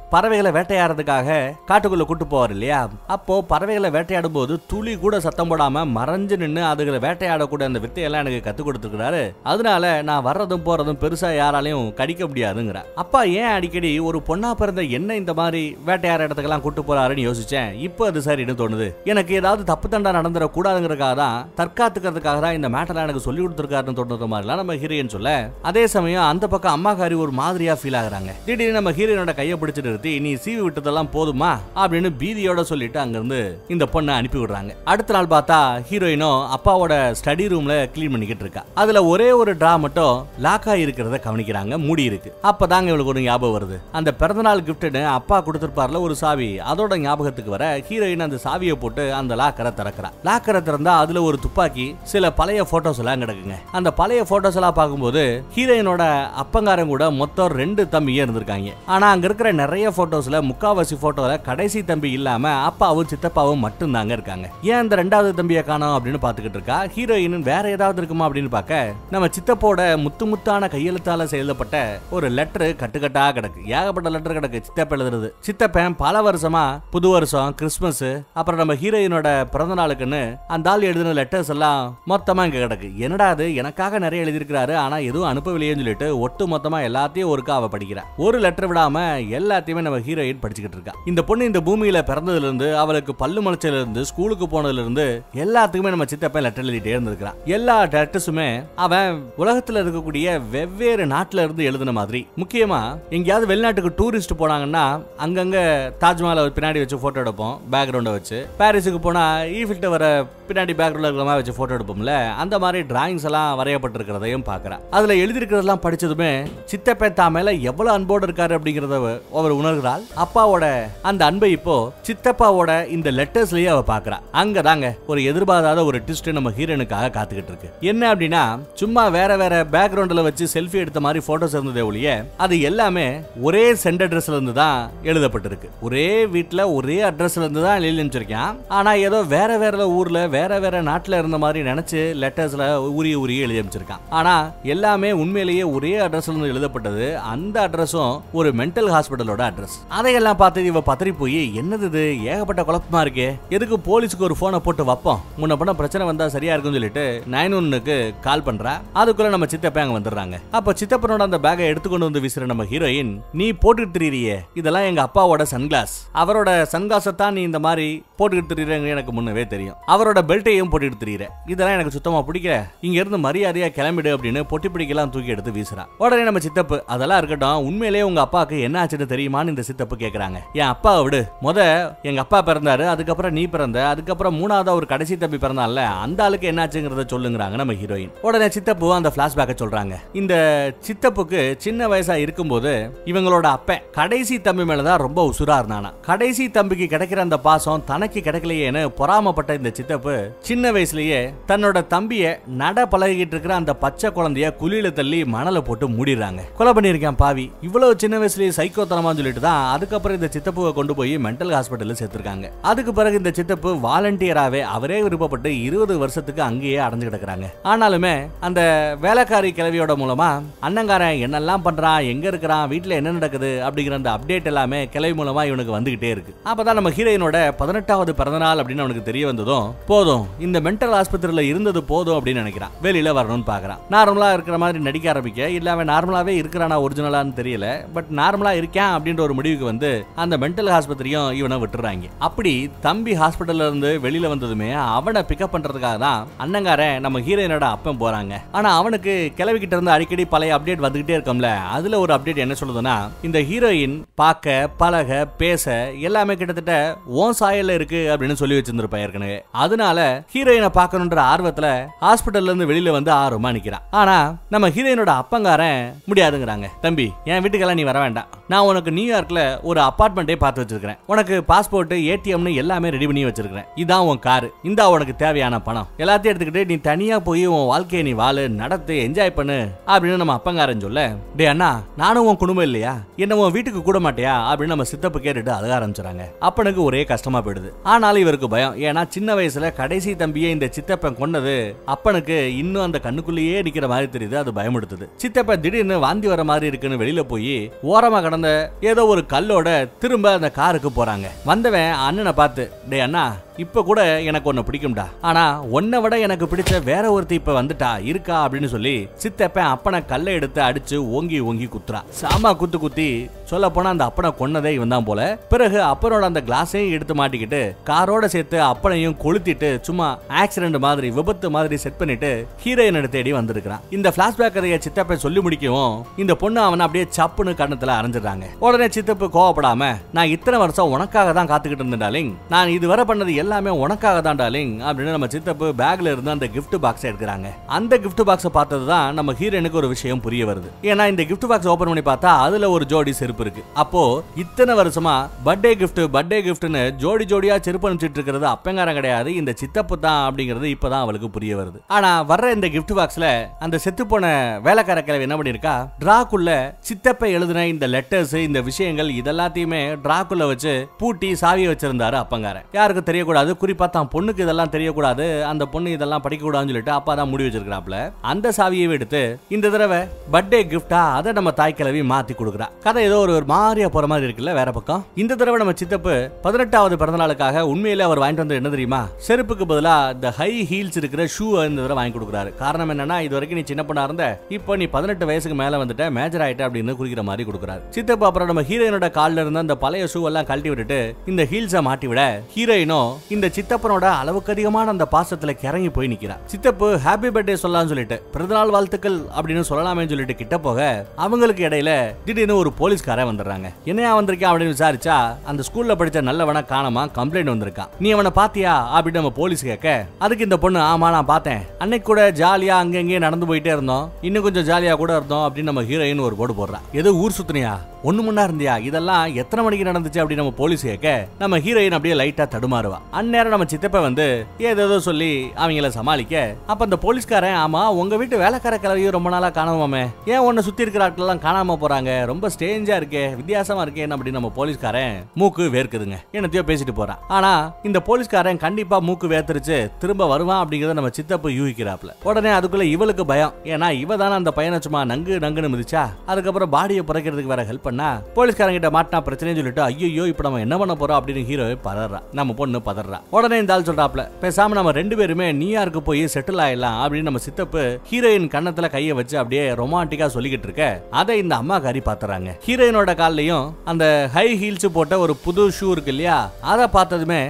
பறவைகளை வேட்டையாடுறதுக்காக காட்டுக்குள்ள கூட்டு போவார் இல்லையா? அப்போ பறவைகளை வேட்டையாடும் போது துளி கூட சத்தம் போடாம மறைஞ்சு நின்று அதுகளை வேட்டையாடக்கூடிய அந்த வித்தையெல்லாம் எனக்கு கத்து கொடுத்துருக்காரு அதனால நான் வர்றதும் போறதும் பெருசா யாராலையும் கடிக்க முடியாதுங்கிற. அப்பா ஏன் அடிக்கடி ஒரு பொண்ணா பிறந்த என்ன இந்த மாதிரி வேட்டையாட இடத்துக்கெல்லாம் கூட்டு போறாருன்னு யோசிச்சேன். இப்போ அது சரின்னு தோணுது. எனக்கு ஏதாவது தப்பு தண்டா நடந்துடக்கூடாதுங்கிறதுக்காக தான் தற்காத்துக்கிறதுக்காக தான் இந்த மேட்டர்லாம் எனக்கு சொல்லி கொடுத்துருக்காருன்னு தோணுற மாதிரிலாம் நம்ம ஹீரோயின் சொல்ல. அதே சமயம் அந்த பக்கம் அம்மாக்காரி ஒரு மாதிரியா ஃபீல் ஆகுறாங்க. திடீர்னு நம்ம ஹீரோயினோட கையை பிடிச்சு நிறுத்தி நீ சீவி விட்டதெல்லாம் போதுமா? அப்படின்னு பீதியோட சொல்லிட்டு அங்கிருந்து இந்த பொண்ணை அனுப்பி விடுறாங்க. அடுத்த நாள் பார்த்தா ஹீரோயினும் அப்பாவோட ஸ்டடி ரூம்ல க்ளீன் பண்ணிக்கிட்டு இருக்கா. அதுல ஒரே ஒரு டிரா மட்டும் லாக் இருக்கிறத கவனிக்கிறாங்க. மூடி இருக்கு. அப்பதாங்க இவளுக்கு ஒரு ஞாபகம் வருது. அந்த பிறந்தநாள் கிஃப்ட்னு அப்பா கொடுத்திருப்பார்ல ஒரு சாவி அதோட ஞாபகத்துக்கு வர ஹீரோயின் அந்த சாவியை போட்டு அந்த லாக்கரை திறக்க திறக்கிறா லாக்கரை திறந்தா அதுல ஒரு துப்பாக்கி சில பழைய போட்டோஸ் எல்லாம் கிடக்குங்க. அந்த பழைய போட்டோஸ் எல்லாம் பார்க்கும்போது ஹீரோயினோட அப்பங்காரன் கூட மொத்தம் ரெண்டு தம்பியே இருந்திருக்காங்க. ஆனா அங்க இருக்கிற நிறைய போட்டோஸ்ல முக்காவாசி போட்டோல கடைசி தம்பி இல்லாம அப்பாவும் சித்தப்பாவும் மட்டும் தாங்க இருக்காங்க. ஏன் அந்த ரெண்டாவது தம்பியை காணும் அப்படின்னு பாத்துக்கிட்டு இருக்கா? ஹீரோயின் வேற ஏதாவது இருக்குமா அப்படின்னு பார்க்க நம்ம சித்தப்போட முத்து முத்தான கையெழுத்தால செயல்பட்ட ஒரு லெட்டர் கட்டுக்கட்டா கிடக்கு. ஏகப்பட்ட லெட்டர் கிடக்கு சித்தப்ப எழுதுறது. சித்தப்பன் பல வருஷமா புது வருஷம் கிறிஸ்மஸ் அப்புறம் நம்ம ஹீரோயினோட பிறந்த நாளுக்குன்னு அந்த ஆள் எழுதின லெட்டர்ஸ் எல்லாம் மொத்தமா இங்க கிடக்கு. என்னடா அது? எனக்காக நிறைய எழுதியிருக்கிறாரு ஆனா எதுவும் அனுப்பவில்லையேன்னு சொல்லிட்டு ஒட்டு மொத்தமா எல்லாத்தையும் ஒருக்கா அவ படிக்கிறா. ஒரு லெட்டர் விடாம எல்லாத்தையுமே நம்ம ஹீரோயின் படிச்சுக்கிட்டு இருக்கா. இந்த பொண்ணு இந்த பூமியில பிறந்ததுல இருந்து அவளுக்கு பல்லு முளைச்சல இருந்து ஸ்கூலுக்கு போனதுல இருந்து எல்லாத்துக்குமே நம்ம சித்தப்பன் லெட்டர் எழுதிட்டே இருந்திருக்கிறான் எல்லா லெட்டர்ஸுமே அவன் உலகத்துல இருக்கக்கூடிய வெவ்வேறு நாட்டுல இருந்து எழுதின மாதிரி. முக்கியமா எங்கேயாவது வெளிநாட்டுக்கு டூரிஸ்ட் போனாங்கன்னா அங்கங்க தாஜ்மஹாலை பின்னாடி வச்சு போட்டோ எடுப்போம் பேக்ரவுண்டை வச்சு. பாரிஸுக்கு போனா ஈஃபில் வர பின்னாடி பேக்ரவுண்ட்ல இருக்கிற மாதிரி வச்சு போட்டோ எடுப்போம்ல அந்த மாதிரி டிராயிங்ஸ் எல்லாம் வரையப்பட்டிருக்கிறதையும் பார்க்கறா அதுல எழுதியிருக்கிறதெல்லாம் படிச்சதுமே சித்தப்பே தான் மேல எவ்வளவு அன்போடு இருக்காரு அப்படிங்கறத அவர் உணர்கிறாள் அப்பாவோட அந்த அன்பை இப்போ சித்தப்பாவோட இந்த லெட்டர்ஸ்லயே அவ பாக்குறா அங்கதாங்க ஒரு எதிர்பாராத ஒரு ட்விஸ்ட் நம்ம ஹீரோனுக்காக காத்துக்கிட்டு இருக்கு. என்ன அப்படின்னா சும்மா வேற வேற பேக்ரவுண்ட்ல வச்சு செல்ஃபி எடுத்த மாதிரி போட்டோஸ் இருந்ததே ஒழிய அது எல்லாமே ஒரே சென்ட் அட்ரஸ்ல இருந்து தான் எழுதப்பட்டிருக்கு. ஒரே வீட்டில் ஒரே அட்ரஸ்ல இருந்து தான் எழுதி நினைச்சிருக்கேன் ஆனா ஏதோ வேற வேற ஊர்ல வேற வேற நாட்டில் இருந்த மாதிரி நினைச்சு லெட்டர்ஸ்ல உரிய உரிய எழுதி அமைச்சிருக்கான் ஆனா எல்லாமே உண்மையிலேயே ஒரே அட்ரஸ்ல இருந்து எழுதப்பட்டது. அந்த அட்ரஸும் ஒரு மென்டல் ஹாஸ்பிட்டலோட அட்ரஸ் அதையெல்லாம் பார்த்து இவ பதறி போய் என்னது இது? ஏகப்பட்ட குழப்பமா இருக்கே. எதுக்கு போலீஸுக்கு ஒரு போனை போட்டு வைப்போம்? முன்ன பண்ண பிரச்சனை வந்தா சரியா இருக்கும்னு சொல்லிட்டு நைன் ஒன்னுக்கு கால் பண்றா. அதுக்குள்ள நம்ம சித்தப்பா அங்க வந்துடுறாங்க. அப்ப சித்தப்பனோட அந்த பேக்கை எடுத்துக்கொண்டு வந்து வீசுற நம்ம ஹீரோயின் நீ போட்டுட்டு திரியிறியே. இதெல்லாம் எங்க அப்பாவோட சன்கிளாஸ் அவரோட சன்கிளாஸை தான் நீ இந்த மாதிரி போட்டுக்கிட்டு திரியிறங்க எனக்கு முன்னவே தெரியும். அவரோட பெல்ட்டையும் போட்டுக்கிட்டு திரியிற. இதெல்லாம் எனக்கு சுத்தமா பிடிக்கல. இங்க இருந்து மரியாதையா கிளம்பிடு அப்படின்னு பொட்டி பிடிக்கலாம் தூக்கி எடுத்து வீசுறா உடனே நம்ம சித்தப்பு அதெல்லாம் இருக்கட்டும். உண்மையிலேயே உங்க அப்பாவுக்கு என்ன ஆச்சுன்னு தெரியுமான்னு இந்த சித்தப்பு கேக்குறாங்க. என் அப்பா விடு. முத எங்க அப்பா பிறந்தாரு அதுக்கப்புறம் நீ பிறந்த அதுக்கப்புறம் மூணாவதா ஒரு கடைசி தம்பி பிறந்தான்ல அந்த ஆளுக்கு என்னாச்சுங்கிறத சொல்லுங்கிறாங்க நம்ம ஹீரோயின் உடனே சித்தப்பு அந்த பிளாஷ்பேக்கை சொல்றாங்க. இந்த சித்தப்புக்கு சின்ன வயசா இருக்கும்போது இவங்களோட அப்பன் கடைசி தம்பி மேலதான் ரொம்ப உசுரா இருந்தானா. கடைசி தம்பிக்கு கிடைக்கிற அந்த பாசம் தனக்கு கிடைக்கலையேன்னு பொறாமப்பட்ட இந்த சித்தப்பு சின்ன வயசுலயே தன்னோட தம்பிய நட பழகிட்டு இருக்கிற அந்த பச்சை குழந்தைய குழியில தள்ளி மணலை போட்டு மூடிடுறாங்க. கொலை பண்ணியிருக்கேன் பாவி. இவ்வளவு சின்ன வயசுலயே சைக்கோத்தனமான்னு சொல்லிட்டு தான் அதுக்கப்புறம் இந்த சித்தப்புவை கொண்டு போய் மென்டல் ஹாஸ்பிட்டல்ல சேர்த்திருக்காங்க. அதுக்கு பிறகு இந்த சித்தப்பு வாலண்டியராவே அவரே விருப்பப்பட்டு இருபது வருஷத்துக்கு அங்கேயே அடைஞ்சு கிடக்குறாங்க. ஆனாலுமே அந்த வேலைக்காரி கிளவியோட மூலமா அண்ணங்காரன் என்னெல்லாம் பண்றான்? எங்க இருக்கிறான்? வீட்டுல என்ன நடக்குது? அப்படிங்கிற அந்த அப்டேட் எல்லாமே கிளவி மூலமா இவனுக்கு வந்துகிட்டே இருக்கு. அப்பதான் நம்ம ஹீரோயினோட பதினெட்டாவது பிறந்தநாள் அப்படின்னு அவனுக்கு தெரிய வந்ததும் போதும் இந்த மென்டல் ஆஸ்பத்திரியில இருந்தது போதும் அப்படின்னு நினைக்கிறான். வெளியில வரணும்னு பாக்குறான் நார்மலா இருக்கிற மாதிரி நடிக்க ஆரம்பிக்க இல்ல அவன் நார்மலாவே இருக்கிறானா ஒரிஜினலான்னு தெரியல பட் நார்மலா இருக்கேன் அப்படின்ற ஒரு முடிவுக்கு வந்து அந்த மென்டல் ஆஸ்பத்திரியும் இவனை விட்டுறாங்க. அப்படி தம்பி ஹாஸ்பிட்டல்ல இருந்து வெளியில வந்ததுமே அவனை பிக்கப் பண்றதுக்காக தான் அண்ணங்காரன் நம்ம ஹீரோயினோட அப்பன் போறாங்க. ஆனா அவனுக்கு கிளவிக்கிட்ட இருந்து அடிக்கடி பழைய அப்டேட் வந்துகிட்டே இருக்கும்ல அதுல ஒரு அப்டேட் என்ன சொல்லுதுன்னா இந்த ஹீரோயின் பார்க்க பழக பேச எல்லாமே கிட்டத்தட்ட ஓன் சாயல்ல இருக்கு அப்படின்னு சொல்லி வச்சிருந்திருப்பாரு ஏற்கனவே அதனால ஹீரோயினை பார்க்கணுன்ற ஆர்வத்துல ஹாஸ்பிட்டல்ல இருந்து வெளியில வந்து ஆர்வமா நிக்கிறான் ஆனா நம்ம ஹீரோயினோட அப்பங்காரன் முடியாதுங்கிறாங்க. தம்பி என் வீட்டுக்கெல்லாம் நீ வர வேண்டாம். நான் உனக்கு நியூயார்க்ல ஒரு அப்பார்ட்மெண்ட்டே பார்த்து வச்சிருக்கிறேன். உனக்கு பாஸ்போர்ட் ஏடிஎம்னு எல்லாமே ரெடி பண்ணி வச்சிருக்கிறேன். இதான் உன் காரு இந்தா உனக்கு தேவையான பணம். எல்லாத்தையும் எடுத்துக்கிட்டு நீ தனியா போய் உன் வாழ்க்கையை நீ வாழு நடத்து என்ஜாய் பண்ணு அப்படின்னு நம்ம அப்பங்காரன் சொல்ல டே அண்ணா நானும் உன் குடும்பம் இல்லையா? என்ன உன் வீட்டுக்கு கூட மாட்டியா? அப்படின்னு நம்ம சித்தப்பு கேட்டுட்டு அழக ஆரம்பிச்சுறாங்க. அப்பனுக்கு ஒரே கஷ்டமா போயிடுது. ஆனாலும் இவருக்கு பயம். ஏன்னா சின்ன வயசுல கடைசி தம்பியை இந்த சித்தப்பன் கொன்னது அப்பனுக்கு இன்னும் அந்த கண்ணுக்குள்ளேயே நிக்கிற மாதிரி தெரியுது அது பயமுடுத்துது சித்தப்பன் திடீர்னு வாந்தி வர மாதிரி இருக்குன்னு வெளியில போய் ஓரமா கடந்த ஏதோ ஒரு கல்லோட திரும்ப அந்த காருக்கு போறாங்க. வந்தவன் அண்ணனை பார்த்து டே அண்ணா இப்ப கூட எனக்கு ஒன்னு பிடிக்கும்டா. ஆனா உன்னை விட எனக்கு பிடிச்ச வேற ஒருத்தி இப்ப வந்துட்டா இருக்கா அப்படின்னு சொல்லி சித்தப்பன் அப்பனை கல்லை எடுத்து அடிச்சு ஓங்கி ஓங்கி குத்துறான் சாமா குத்து குத்தி சொல்ல போனா அந்த அப்பனை கொன்னதே இவன் தான் போல. பிறகு அப்பனோட அந்த கிளாஸையும் எடுத்து மாட்டிக்கிட்டு காரோட சேர்த்து அப்பனையும் கொளுத்திட்டு சும்மா ஆக்சிடென்ட் மாதிரி விபத்து மாதிரி செட் பண்ணிட்டு ஹீரோயினை தேடி வந்திருக்கான் இந்த பிளாஷ்பேக் கதையை சித்தப்பன் சொல்லி முடிக்கவும் இந்த பொண்ணு அவனை அப்படியே சப்புன்னு கண்ணத்துல அரைஞ்சிடுறாங்க. உடனே சித்தப்பு கோவப்படாம நான் இத்தனை வருஷம் உனக்காக தான் காத்துக்கிட்டு இருந்தேன் நான் இதுவரை பண்ணது எல்லாமே உனக்காக தான் டாலிங் அப்படின்னு நம்ம சித்தப்பு பேக்ல இருந்து அந்த கிஃப்ட் பாக்ஸ் எடுக்கிறாங்க. அந்த கிஃப்ட் பாக்ஸை பார்த்தது தான் நம்ம ஹீரோனுக்கு ஒரு விஷயம் புரிய வருது. ஏன்னா இந்த கிஃப்ட் பாக்ஸ் ஓபன் பண்ணி பார்த்தா அதுல ஒரு ஜோடி செருப்பு இருக்கு. அப்போ இத்தனை வருஷமா பர்த்டே கிஃப்ட் பர்த்டே கிஃப்ட்னு ஜோடி ஜோடியா செருப்பு அனுப்பிச்சிட்டு இருக்கிறது அப்பங்காரம் கிடையாது. இந்த சித்தப்பு தான் அப்படிங்கிறது இப்பதான் அவளுக்கு புரிய வருது. ஆனா வர்ற இந்த கிஃப்ட் பாக்ஸ்ல அந்த செத்து போன வேலைக்கார கிழவி என்ன பண்ணிருக்கா டிராக்குள்ள சித்தப்பை எழுதின இந்த லெட்டர்ஸ் இந்த விஷயங்கள் இதெல்லாத்தையுமே டிராக்குள்ள வச்சு பூட்டி சாவியை வச்சிருந்தாரு அப்பங்காரன். யாருக்கும் தெரியக்கூடாது? குறிப்பா தான் பொண்ணுக்கு இதெல்லாம் தெரியக்கூடாது. அந்த பொண்ணு இதெல்லாம் படிக்க கூடாதுன்னு சொல்லிட்டு அப்பா தான் முடி வச்சிருக்காப்ல அந்த சாவியை எடுத்து இந்த தடவை பர்த்டே கிஃப்டா அதை நம்ம தாய் கிழவி மாத்தி கொடுக்குறா. கதை ஏதோ ஒரு ஒரு மாதிரியா போற மாதிரி இருக்குல்ல வேற பக்கம்? இந்த தடவை நம்ம சித்தப்பு பதினெட்டாவது பிறந்தநாளுக்காக உண்மையிலே அவர் வாங்கிட்டு வந்தது என்ன தெரியுமா? செருப்புக்கு பதிலா இந்த ஹை ஹீல்ஸ் இருக்கிற ஷூ இந்த தடவை வாங்கி கொடுக்குறாரு. காரணம் என்னன்னா இது வரைக்கும் நீ சின்ன பொண்ணா இருந்த இப்போ நீ பதினெட்டு வயசுக்கு மேல வந்துட்ட மேஜர் ஆயிட்ட அப்படின்னு குறிக்கிற மாதிரி கொடுக்குறாரு. சித்தப்பு அப்புறம் நம்ம ஹீரோயினோட கால்ல இருந்த அந்த பழைய ஷூ எல்லாம் கழட்டி விட்டுட்டு இந்த ஹீல்ஸை மாட்டி விட ஹீரோயினும் இந்த சித்தப்பனோட அளவுக்கு அதிகமான அந்த பாசத்துல கிறங்கி போய் நிக்கிறா. சித்தப்பு ஹாப்பி பர்த்டே சொல்லலாம்னு சொல்லிட்டு பிறந்தநாள் வாழ்த்துக்கள் அப்படின்னு சொல்லலாமேன்னு சொல்லிட்டு கிட்ட போக அவங்களுக்கு இடையில திடீர்னு ஒரு போலீஸ்காரன் வந்துடுறாங்க. என்னையா வந்திருக்கேன் அப்படின்னு விசாரிச்சா அந்த ஸ்கூல்ல படிச்ச நல்லவனா காணாம கம்ப்ளைண்ட் வந்திருக்கான் நீ அவனை பாத்தியா? அப்படின்னு நம்ம போலீஸ் கேட்க அதுக்கு இந்த பொண்ணு ஆமா நான் பார்த்தேன் அன்னைக்கு கூட ஜாலியா அங்க நடந்து போயிட்டே இருந்தோம். இன்னும் கொஞ்சம் ஜாலியா கூட இருந்தோம் அப்படின்னு நம்ம ஹீரோயின் ஒரு போர்டு போடுறா. எது ஊர் சுத்தினியா? ஒண்ணு முன்னா இருந்தியா? இதெல்லாம் எத்தனை மணிக்கு நடந்துச்சு? அப்படின்னு நம்ம போலீஸ் கேட்க நம்ம ஹீரோயின் அப்படியே லைட்டா தடுமாறுவா. அந்நேரம் நம்ம சித்தப்ப வந்து ஏதேதோ சொல்லி அவங்கள சமாளிக்க அப்ப அந்த போலீஸ்காரன் ஆமா உங்க வீட்டு வேலைக்கார கிளவியும் ரொம்ப நாளா காணாமாமே. ஏன் உன்னை சுத்தி இருக்கிற ஆட்கள்லாம் காணாம போறாங்க? ரொம்ப ஸ்டேஞ்சா இருக்கே வித்தியாசமா இருக்கே அப்படின்னு நம்ம போலீஸ்காரன் மூக்கு வேர்க்குதுங்க. என்னத்தையோ பேசிட்டு போறான் ஆனா இந்த போலீஸ்காரன் கண்டிப்பா மூக்கு வேர்த்துருச்சு. திரும்ப வருவான் அப்படிங்கறத நம்ம சித்தப்பு யூகிக்கிறாப்ல உடனே அதுக்குள்ள இவளுக்கு பயம். ஏன்னா இவ தானே அந்த பையனை சும்மா நங்கு நங்குன்னு மிதிச்சா அதுக்கப்புறம் பாடியை புறக்கிறதுக்கு வேற ஹெல்ப் பண்ணா போலீஸ்காரங்க கிட்ட மாட்டினா பிரச்சனைன்னு சொல்லிட்டு ஐயோ இப்போ நம்ம என்ன பண்ண போறோம்? அப்படின்னு ஹீரோ பரறான் நம்ம பொண்ணு பதறா. உடனே இந்த ஆள் சொல்றாப்ல பேசாம நம்ம ரெண்டு பேருமே நியூயார்க்கு போய் செட்டில் ஆயிடலாம் அப்படின்னு நம்ம சித்தப்பு ஹீரோயின் கன்னத்துல கைய வச்சு அப்படியே ரொமான்டிக்கா சொல்லிக்கிட்டு இருக்க. அதை இந்த அம்மா காரி பாத்துறாங்க ஹீரோயினோட கால்லையும் அந்த ஹை ஹீல்ஸ் போட்ட ஒரு புது ஷூ இருக்கு இல்லையா அதை பார்த்ததுமே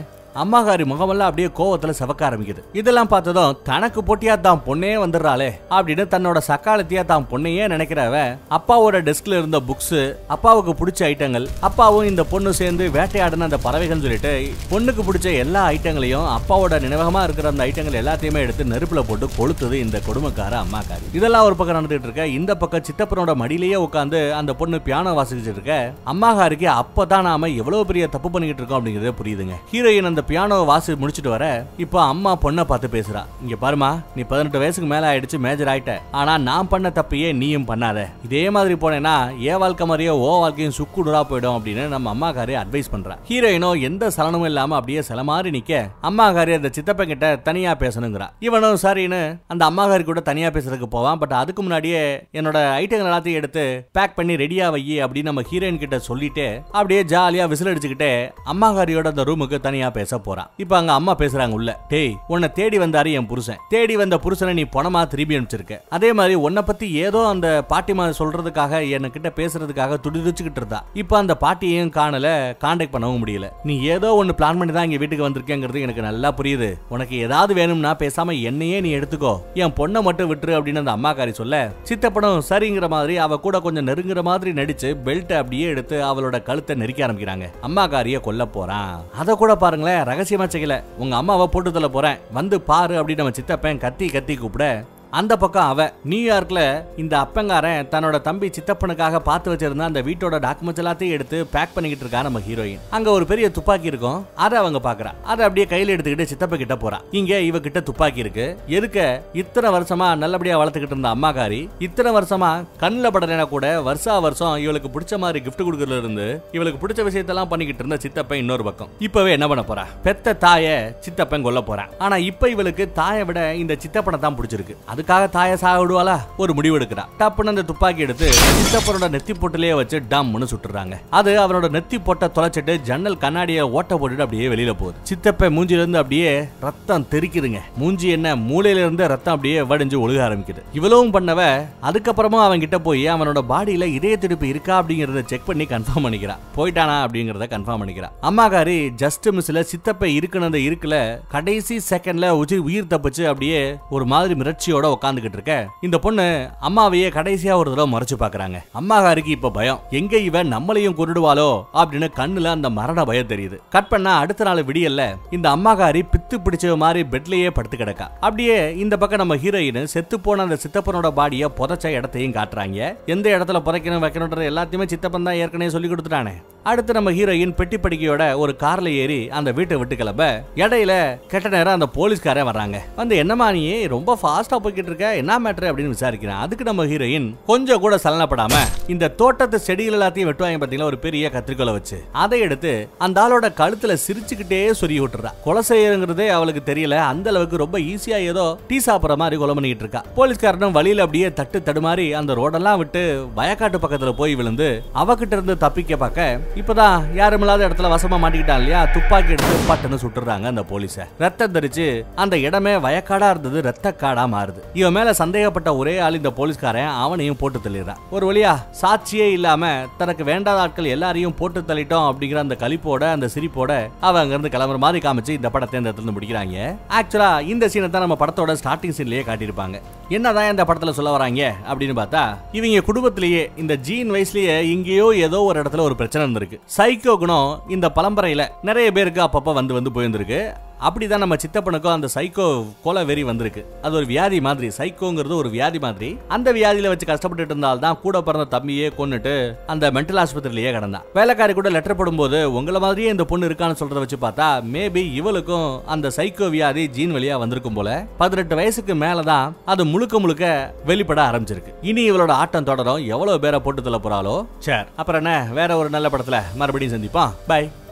அம்மாகாரி முகமெல்லாம் அப்படியே கோவத்துல செவக்க ஆரம்பிக்குது. இதெல்லாம் பார்த்ததும் தனக்கு போட்டியா தான் பொண்ணே வந்துடுறாளே அப்படின்னு தன்னோட சக்காலத்தியா தான் பொண்ணையே நினைக்கிறவ அப்பாவோட டெஸ்க்ல இருந்த புக்ஸ் அப்பாவுக்கு பிடிச்ச ஐட்டங்கள் அப்பாவும் இந்த பொண்ணு சேர்ந்து வேட்டையாடின அந்த பறவைகள் சொல்லிட்டு பொண்ணுக்கு பிடிச்ச எல்லா ஐட்டங்களையும் அப்பாவோட நினைவகமா இருக்கிற அந்த ஐட்டங்கள் எல்லாத்தையுமே எடுத்து நெருப்புல போட்டு கொளுத்துது இந்த கொடுமைக்கார அம்மாக்காரி இதெல்லாம் ஒரு பக்கம் நடந்துட்டு இருக்க இந்த பக்கம் சித்தப்பனோட மடியிலேயே உட்காந்து அந்த பொண்ணு பியானோ வாசிச்சுட்டு இருக்க அம்மாகாரிக்கு அப்பதான் நாம எவ்வளவு பெரிய தப்பு பண்ணிக்கிட்டு இருக்கோம் அப்படிங்கிறதே புரியுதுங்க. ஹீரோயின் அந்த பியானோவை வாசி முடிச்சிட்டு வர இப்போ அம்மா பொண்ணை பார்த்து பேசுறா. இங்க பாருமா நீ பதினெட்டு வயசுக்கு மேல ஆயிடுச்சு மேஜர் ஆயிட்ட. ஆனா நான் பண்ண தப்பையே நீயும் பண்ணாத. இதே மாதிரி போனேன்னா ஏ வாழ்க்கை மாதிரியே ஓ வாழ்க்கையும் சுக்குடுறா போயிடும் அப்படின்னு நம்ம அம்மாக்காரி அட்வைஸ் பண்றா. ஹீரோயினோ எந்த சலனமும் இல்லாம அப்படியே சில மாதிரி நிக்க அம்மாக்காரி அந்த சித்தப்பன் கிட்ட தனியா பேசணுங்கிறா. இவனும் சரின்னு அந்த அம்மாக்காரி கூட தனியா பேசுறதுக்கு போவான் பட் அதுக்கு முன்னாடியே என்னோட ஐட்டங்கள் எல்லாத்தையும் எடுத்து பேக் பண்ணி ரெடியா வை அப்படின்னு நம்ம ஹீரோயின் கிட்ட சொல்லிட்டு அப்படியே ஜாலியா விசில் அடிச்சுக்கிட்டே அம்மாக்காரியோட அந்த ரூமுக்கு தனியா பேச போறான் இப்ப அங்க அம்மா பேசுறாங்க உள்ள. டேய் உன்னை தேடி வந்தாரு என் புருஷன். தேடி வந்த புருஷனை நீ பணமா திருப்பி அனுப்பிச்சிருக்க. அதே மாதிரி உன்னை பத்தி ஏதோ அந்த பாட்டிமா சொல்றதுக்காக என்கிட்ட பேசுறதுக்காக துடிதுச்சுக்கிட்டு இருந்தா. இப்ப அந்த பாட்டியையும் காணல கான்டாக்ட் பண்ணவும் முடியல. நீ ஏதோ ஒன்னு பிளான் பண்ணி தான் இங்க வீட்டுக்கு வந்திருக்கேங்கிறது எனக்கு நல்லா புரியுது. உனக்கு ஏதாவது வேணும்னா பேசாம என்னையே நீ எடுத்துக்கோ. என் பொண்ணை மட்டும் விட்டுரு அப்படின்னு அந்த அம்மாக்காரி சொல்ல சித்தப்படம் சரிங்கிற மாதிரி அவ கூட கொஞ்சம் நெருங்குற மாதிரி நடிச்சு பெல்ட் அப்படியே எடுத்து அவளோட கழுத்தை நெரிக்க ஆரம்பிக்கிறாங்க. அம்மாக்காரிய கொல்ல போறான். அத கூட பாருங்களேன் ரகசியமாக செய்யல. உங்கள் அம்மாவை போட்டு தள்ள போகிறேன் வந்து பாரு அப்படின்னு நம்ம சித்தப்பன் கத்தி கத்தி கூப்பிட அந்த பக்கம் அவ. நியூயார்க்ல இந்த அப்பங்காரன் தன்னோட தம்பி சித்தப்பனுக்காக பார்த்து வச்சிருந்த அந்த வீட்டோட டாக்குமெண்ட்ஸ் எல்லாத்தையும் எடுத்து பேக் பண்ணிக்கிட்டு இருக்கா நம்ம ஹீரோயின் அங்க ஒரு பெரிய துப்பாக்கி இருக்கும். அதை அவங்க பாக்குறா. அதை அப்படியே கையில எடுத்துக்கிட்டு சித்தப்ப கிட்ட போறா. இங்க இவ கிட்ட துப்பாக்கி இருக்கு. எதுக்க? இத்தனை வருஷமா நல்லபடியா வளர்த்துக்கிட்டு இருந்த அம்மாக்காரி இத்தனை வருஷமா கண்ணில் படலைனா கூட வருஷா வருஷம் இவளுக்கு பிடிச்ச மாதிரி கிஃப்ட் கொடுக்கறதுல இருந்து இவளுக்கு பிடிச்ச விஷயத்தெல்லாம் பண்ணிக்கிட்டு இருந்த சித்தப்பன் இன்னொரு பக்கம். இப்பவே என்ன பண்ண போறா? பெத்த தாய சித்தப்பன் கொல்ல போறான் ஆனா இப்ப இவளுக்கு தாயை விட இந்த சித்தப்பனை தான் பிடிச்சிருக்கு. அதுக்காக தாயை சாக விடுவாளா ஒரு முடிவு எடுக்கிறா டப்புன்னு அந்த துப்பாக்கி எடுத்து சித்தப்பனோட நெத்தி பொட்டிலேயே வச்சு டம்னு சுட்டுறாங்க. அது அவனோட நெத்தி பொட்டை தொலைச்சிட்டு ஜன்னல் கண்ணாடியை ஓட்ட போட்டுட்டு அப்படியே வெளியில போகுது. சித்தப்ப மூஞ்சில இருந்து அப்படியே ரத்தம் தெரிக்குதுங்க. மூஞ்சி என்ன மூளையில இருந்து ரத்தம் அப்படியே வடிஞ்சு ஒழுக ஆரம்பிக்குது. இவ்வளவும் பண்ணவ அதுக்கப்புறமா அவன் கிட்ட போய் அவனோட பாடியில இதய துடிப்பு இருக்கா அப்படிங்கறத செக் பண்ணி கன்ஃபார்ம் பண்ணிக்கிறா. போயிட்டானா அப்படிங்கறத கன்ஃபார்ம் பண்ணிக்கிறா. அம்மாக்காரி ஜஸ்ட் மிஸ்ல சித்தப்ப இருக்குன்னு இருக்குல கடைசி செகண்ட்ல உயிர் தப்பிச்சு அப்படியே ஒரு மாதிரி மிரட்சியோட தம்பியோட உட்காந்துக்கிட்டு இருக்க. இந்த பொண்ணு அம்மாவையே கடைசியா ஒரு தடவை மறைச்சு பாக்குறாங்க. அம்மாகாருக்கு இப்ப பயம். எங்க இவன் நம்மளையும் கொண்டுடுவாளோ அப்படின்னு கண்ணுல அந்த மரண பயம் தெரியுது. கட் பண்ணா அடுத்த நாள் விடியல்ல இந்த அம்மாகாரி பித்து பிடிச்ச மாதிரி பெட்லயே படுத்து கிடக்கா. அப்படியே இந்த பக்கம் நம்ம ஹீரோயின் செத்து போன அந்த சித்தப்பனோட பாடிய புதைச்ச இடத்தையும் காட்டுறாங்க. எந்த இடத்துல புதைக்கணும் வைக்கணும்ன்ற எல்லாத்தையுமே சித்தப்பன் தான் ஏற்கனவே சொல்லி கொடுத்துட்டானே. அடுத்து நம்ம ஹீரோயின் பெட்டி படிக்கையோட ஒரு கார்ல ஏறி அந்த வீட்டை விட்டு கிளம்ப. இடையில கெட்ட நேரம் அந்த போலீஸ்காரன் வர்றாங்க. வந்து என்னமா நீ? ரொம்ப ஃபாஸ்டா போய் பண்ணிக்கிட்டு இருக்க என்ன மேட்ரு அப்படின்னு விசாரிக்கிறான். அதுக்கு நம்ம ஹீரோயின் கொஞ்சம் கூட சலனப்படாம இந்த தோட்டத்து செடிகள் எல்லாத்தையும் வெட்டுவாங்க பாத்தீங்களா ஒரு பெரிய கத்திரிக்கோலை வச்சு. அதை எடுத்து அந்த ஆளோட கழுத்துல சிரிச்சுக்கிட்டே சொருகி விட்டுறா கொலை செய்யறங்கிறதே அவளுக்கு தெரியல. அந்த அளவுக்கு ரொம்ப ஈஸியா ஏதோ டீ சாப்பிட்ற மாதிரி கொலை பண்ணிட்டு இருக்கா. போலீஸ்காரனும் வழியில அப்படியே தட்டு தடுமாறி அந்த ரோடெல்லாம் விட்டு வயக்காட்டு பக்கத்துல போய் விழுந்து அவகிட்ட இருந்து தப்பிக்க பார்க்க இப்பதான் யாரும் இல்லாத இடத்துல வசமா மாட்டிக்கிட்டான் இல்லையா? துப்பாக்கி எடுத்து பட்டுன்னு சுட்டுறாங்க அந்த போலீஸ. ரத்தம் தெரிச்சு அந்த இடமே வயக்காடா இருந்தது ரத்த காடா மாறுது. இவன் மேல சந்தேகப்பட்ட ஒரே ஆள் இந்த போலீஸ்காரன். அவனையும் போட்டு தள்ளிடுறான். ஒரு வழியா சாட்சியே இல்லாம தனக்கு வேண்டாத ஆட்கள் எல்லாரையும் போட்டு தள்ளிட்டோம் அப்படிங்கிற அந்த கழிப்போட அந்த சிரிப்போட அவன் அங்கிருந்து கிளம்புற மாதிரி காமிச்சு இந்த படத்தை இந்த இடத்துல இருந்து முடிக்கிறாங்க. ஆக்சுவலா இந்த சீனை தான் நம்ம படத்தோட ஸ்டார்டிங் சீன்லயே காட்டியிருப்பாங்க. என்னதான் இந்த படத்துல சொல்ல வராங்க அப்படின்னு பார்த்தா இவங்க குடும்பத்திலேயே இந்த ஜீன் வயசுலயே இங்கேயோ ஏதோ ஒரு இடத்துல ஒரு பிரச்சனை இருந்திருக்கு. சைக்கோ குணம் இந்த பரம்பரையில நிறைய பேருக்கு அப்பப்ப வந்து வந்து போயிருந்திருக்கு. அப்படிதான் நம்ம சித்தப்பனுக்கும் அந்த சைக்கோ கொலை வெறி வந்திருக்கு. அது ஒரு வியாதி மாதிரி சைக்கோங்கிறது ஒரு வியாதி மாதிரி. அந்த வியாதியில வச்சு கஷ்டப்பட்டு இருந்தால்தான் கூட பிறந்த தம்பியே கொன்னுட்டு அந்த மென்டல் ஆஸ்பத்திரியிலேயே கிடந்தான். வேலைக்காரி கூட லெட்டர் போடும்போது உங்களை மாதிரியே இந்த பொண்ணு இருக்கான்னு சொல்றத வச்சு பார்த்தா மேபி இவளுக்கும் அந்த சைக்கோ வியாதி ஜீன் வழியா வந்திருக்கும் போல. பதினெட்டு வயசுக்கு மேலதான் அது முழுக்க முழுக்க வெளிப்பட ஆரம்பிச்சிருக்கு. இனி இவளோட ஆட்டம் தொடரும். எவ்வளவு பேரை போட்டு தள்ள போறாளோ? சரி அப்புறம் என்ன? வேற ஒரு நல்ல படத்துல மறுபடியும் சந்திப்பான் பை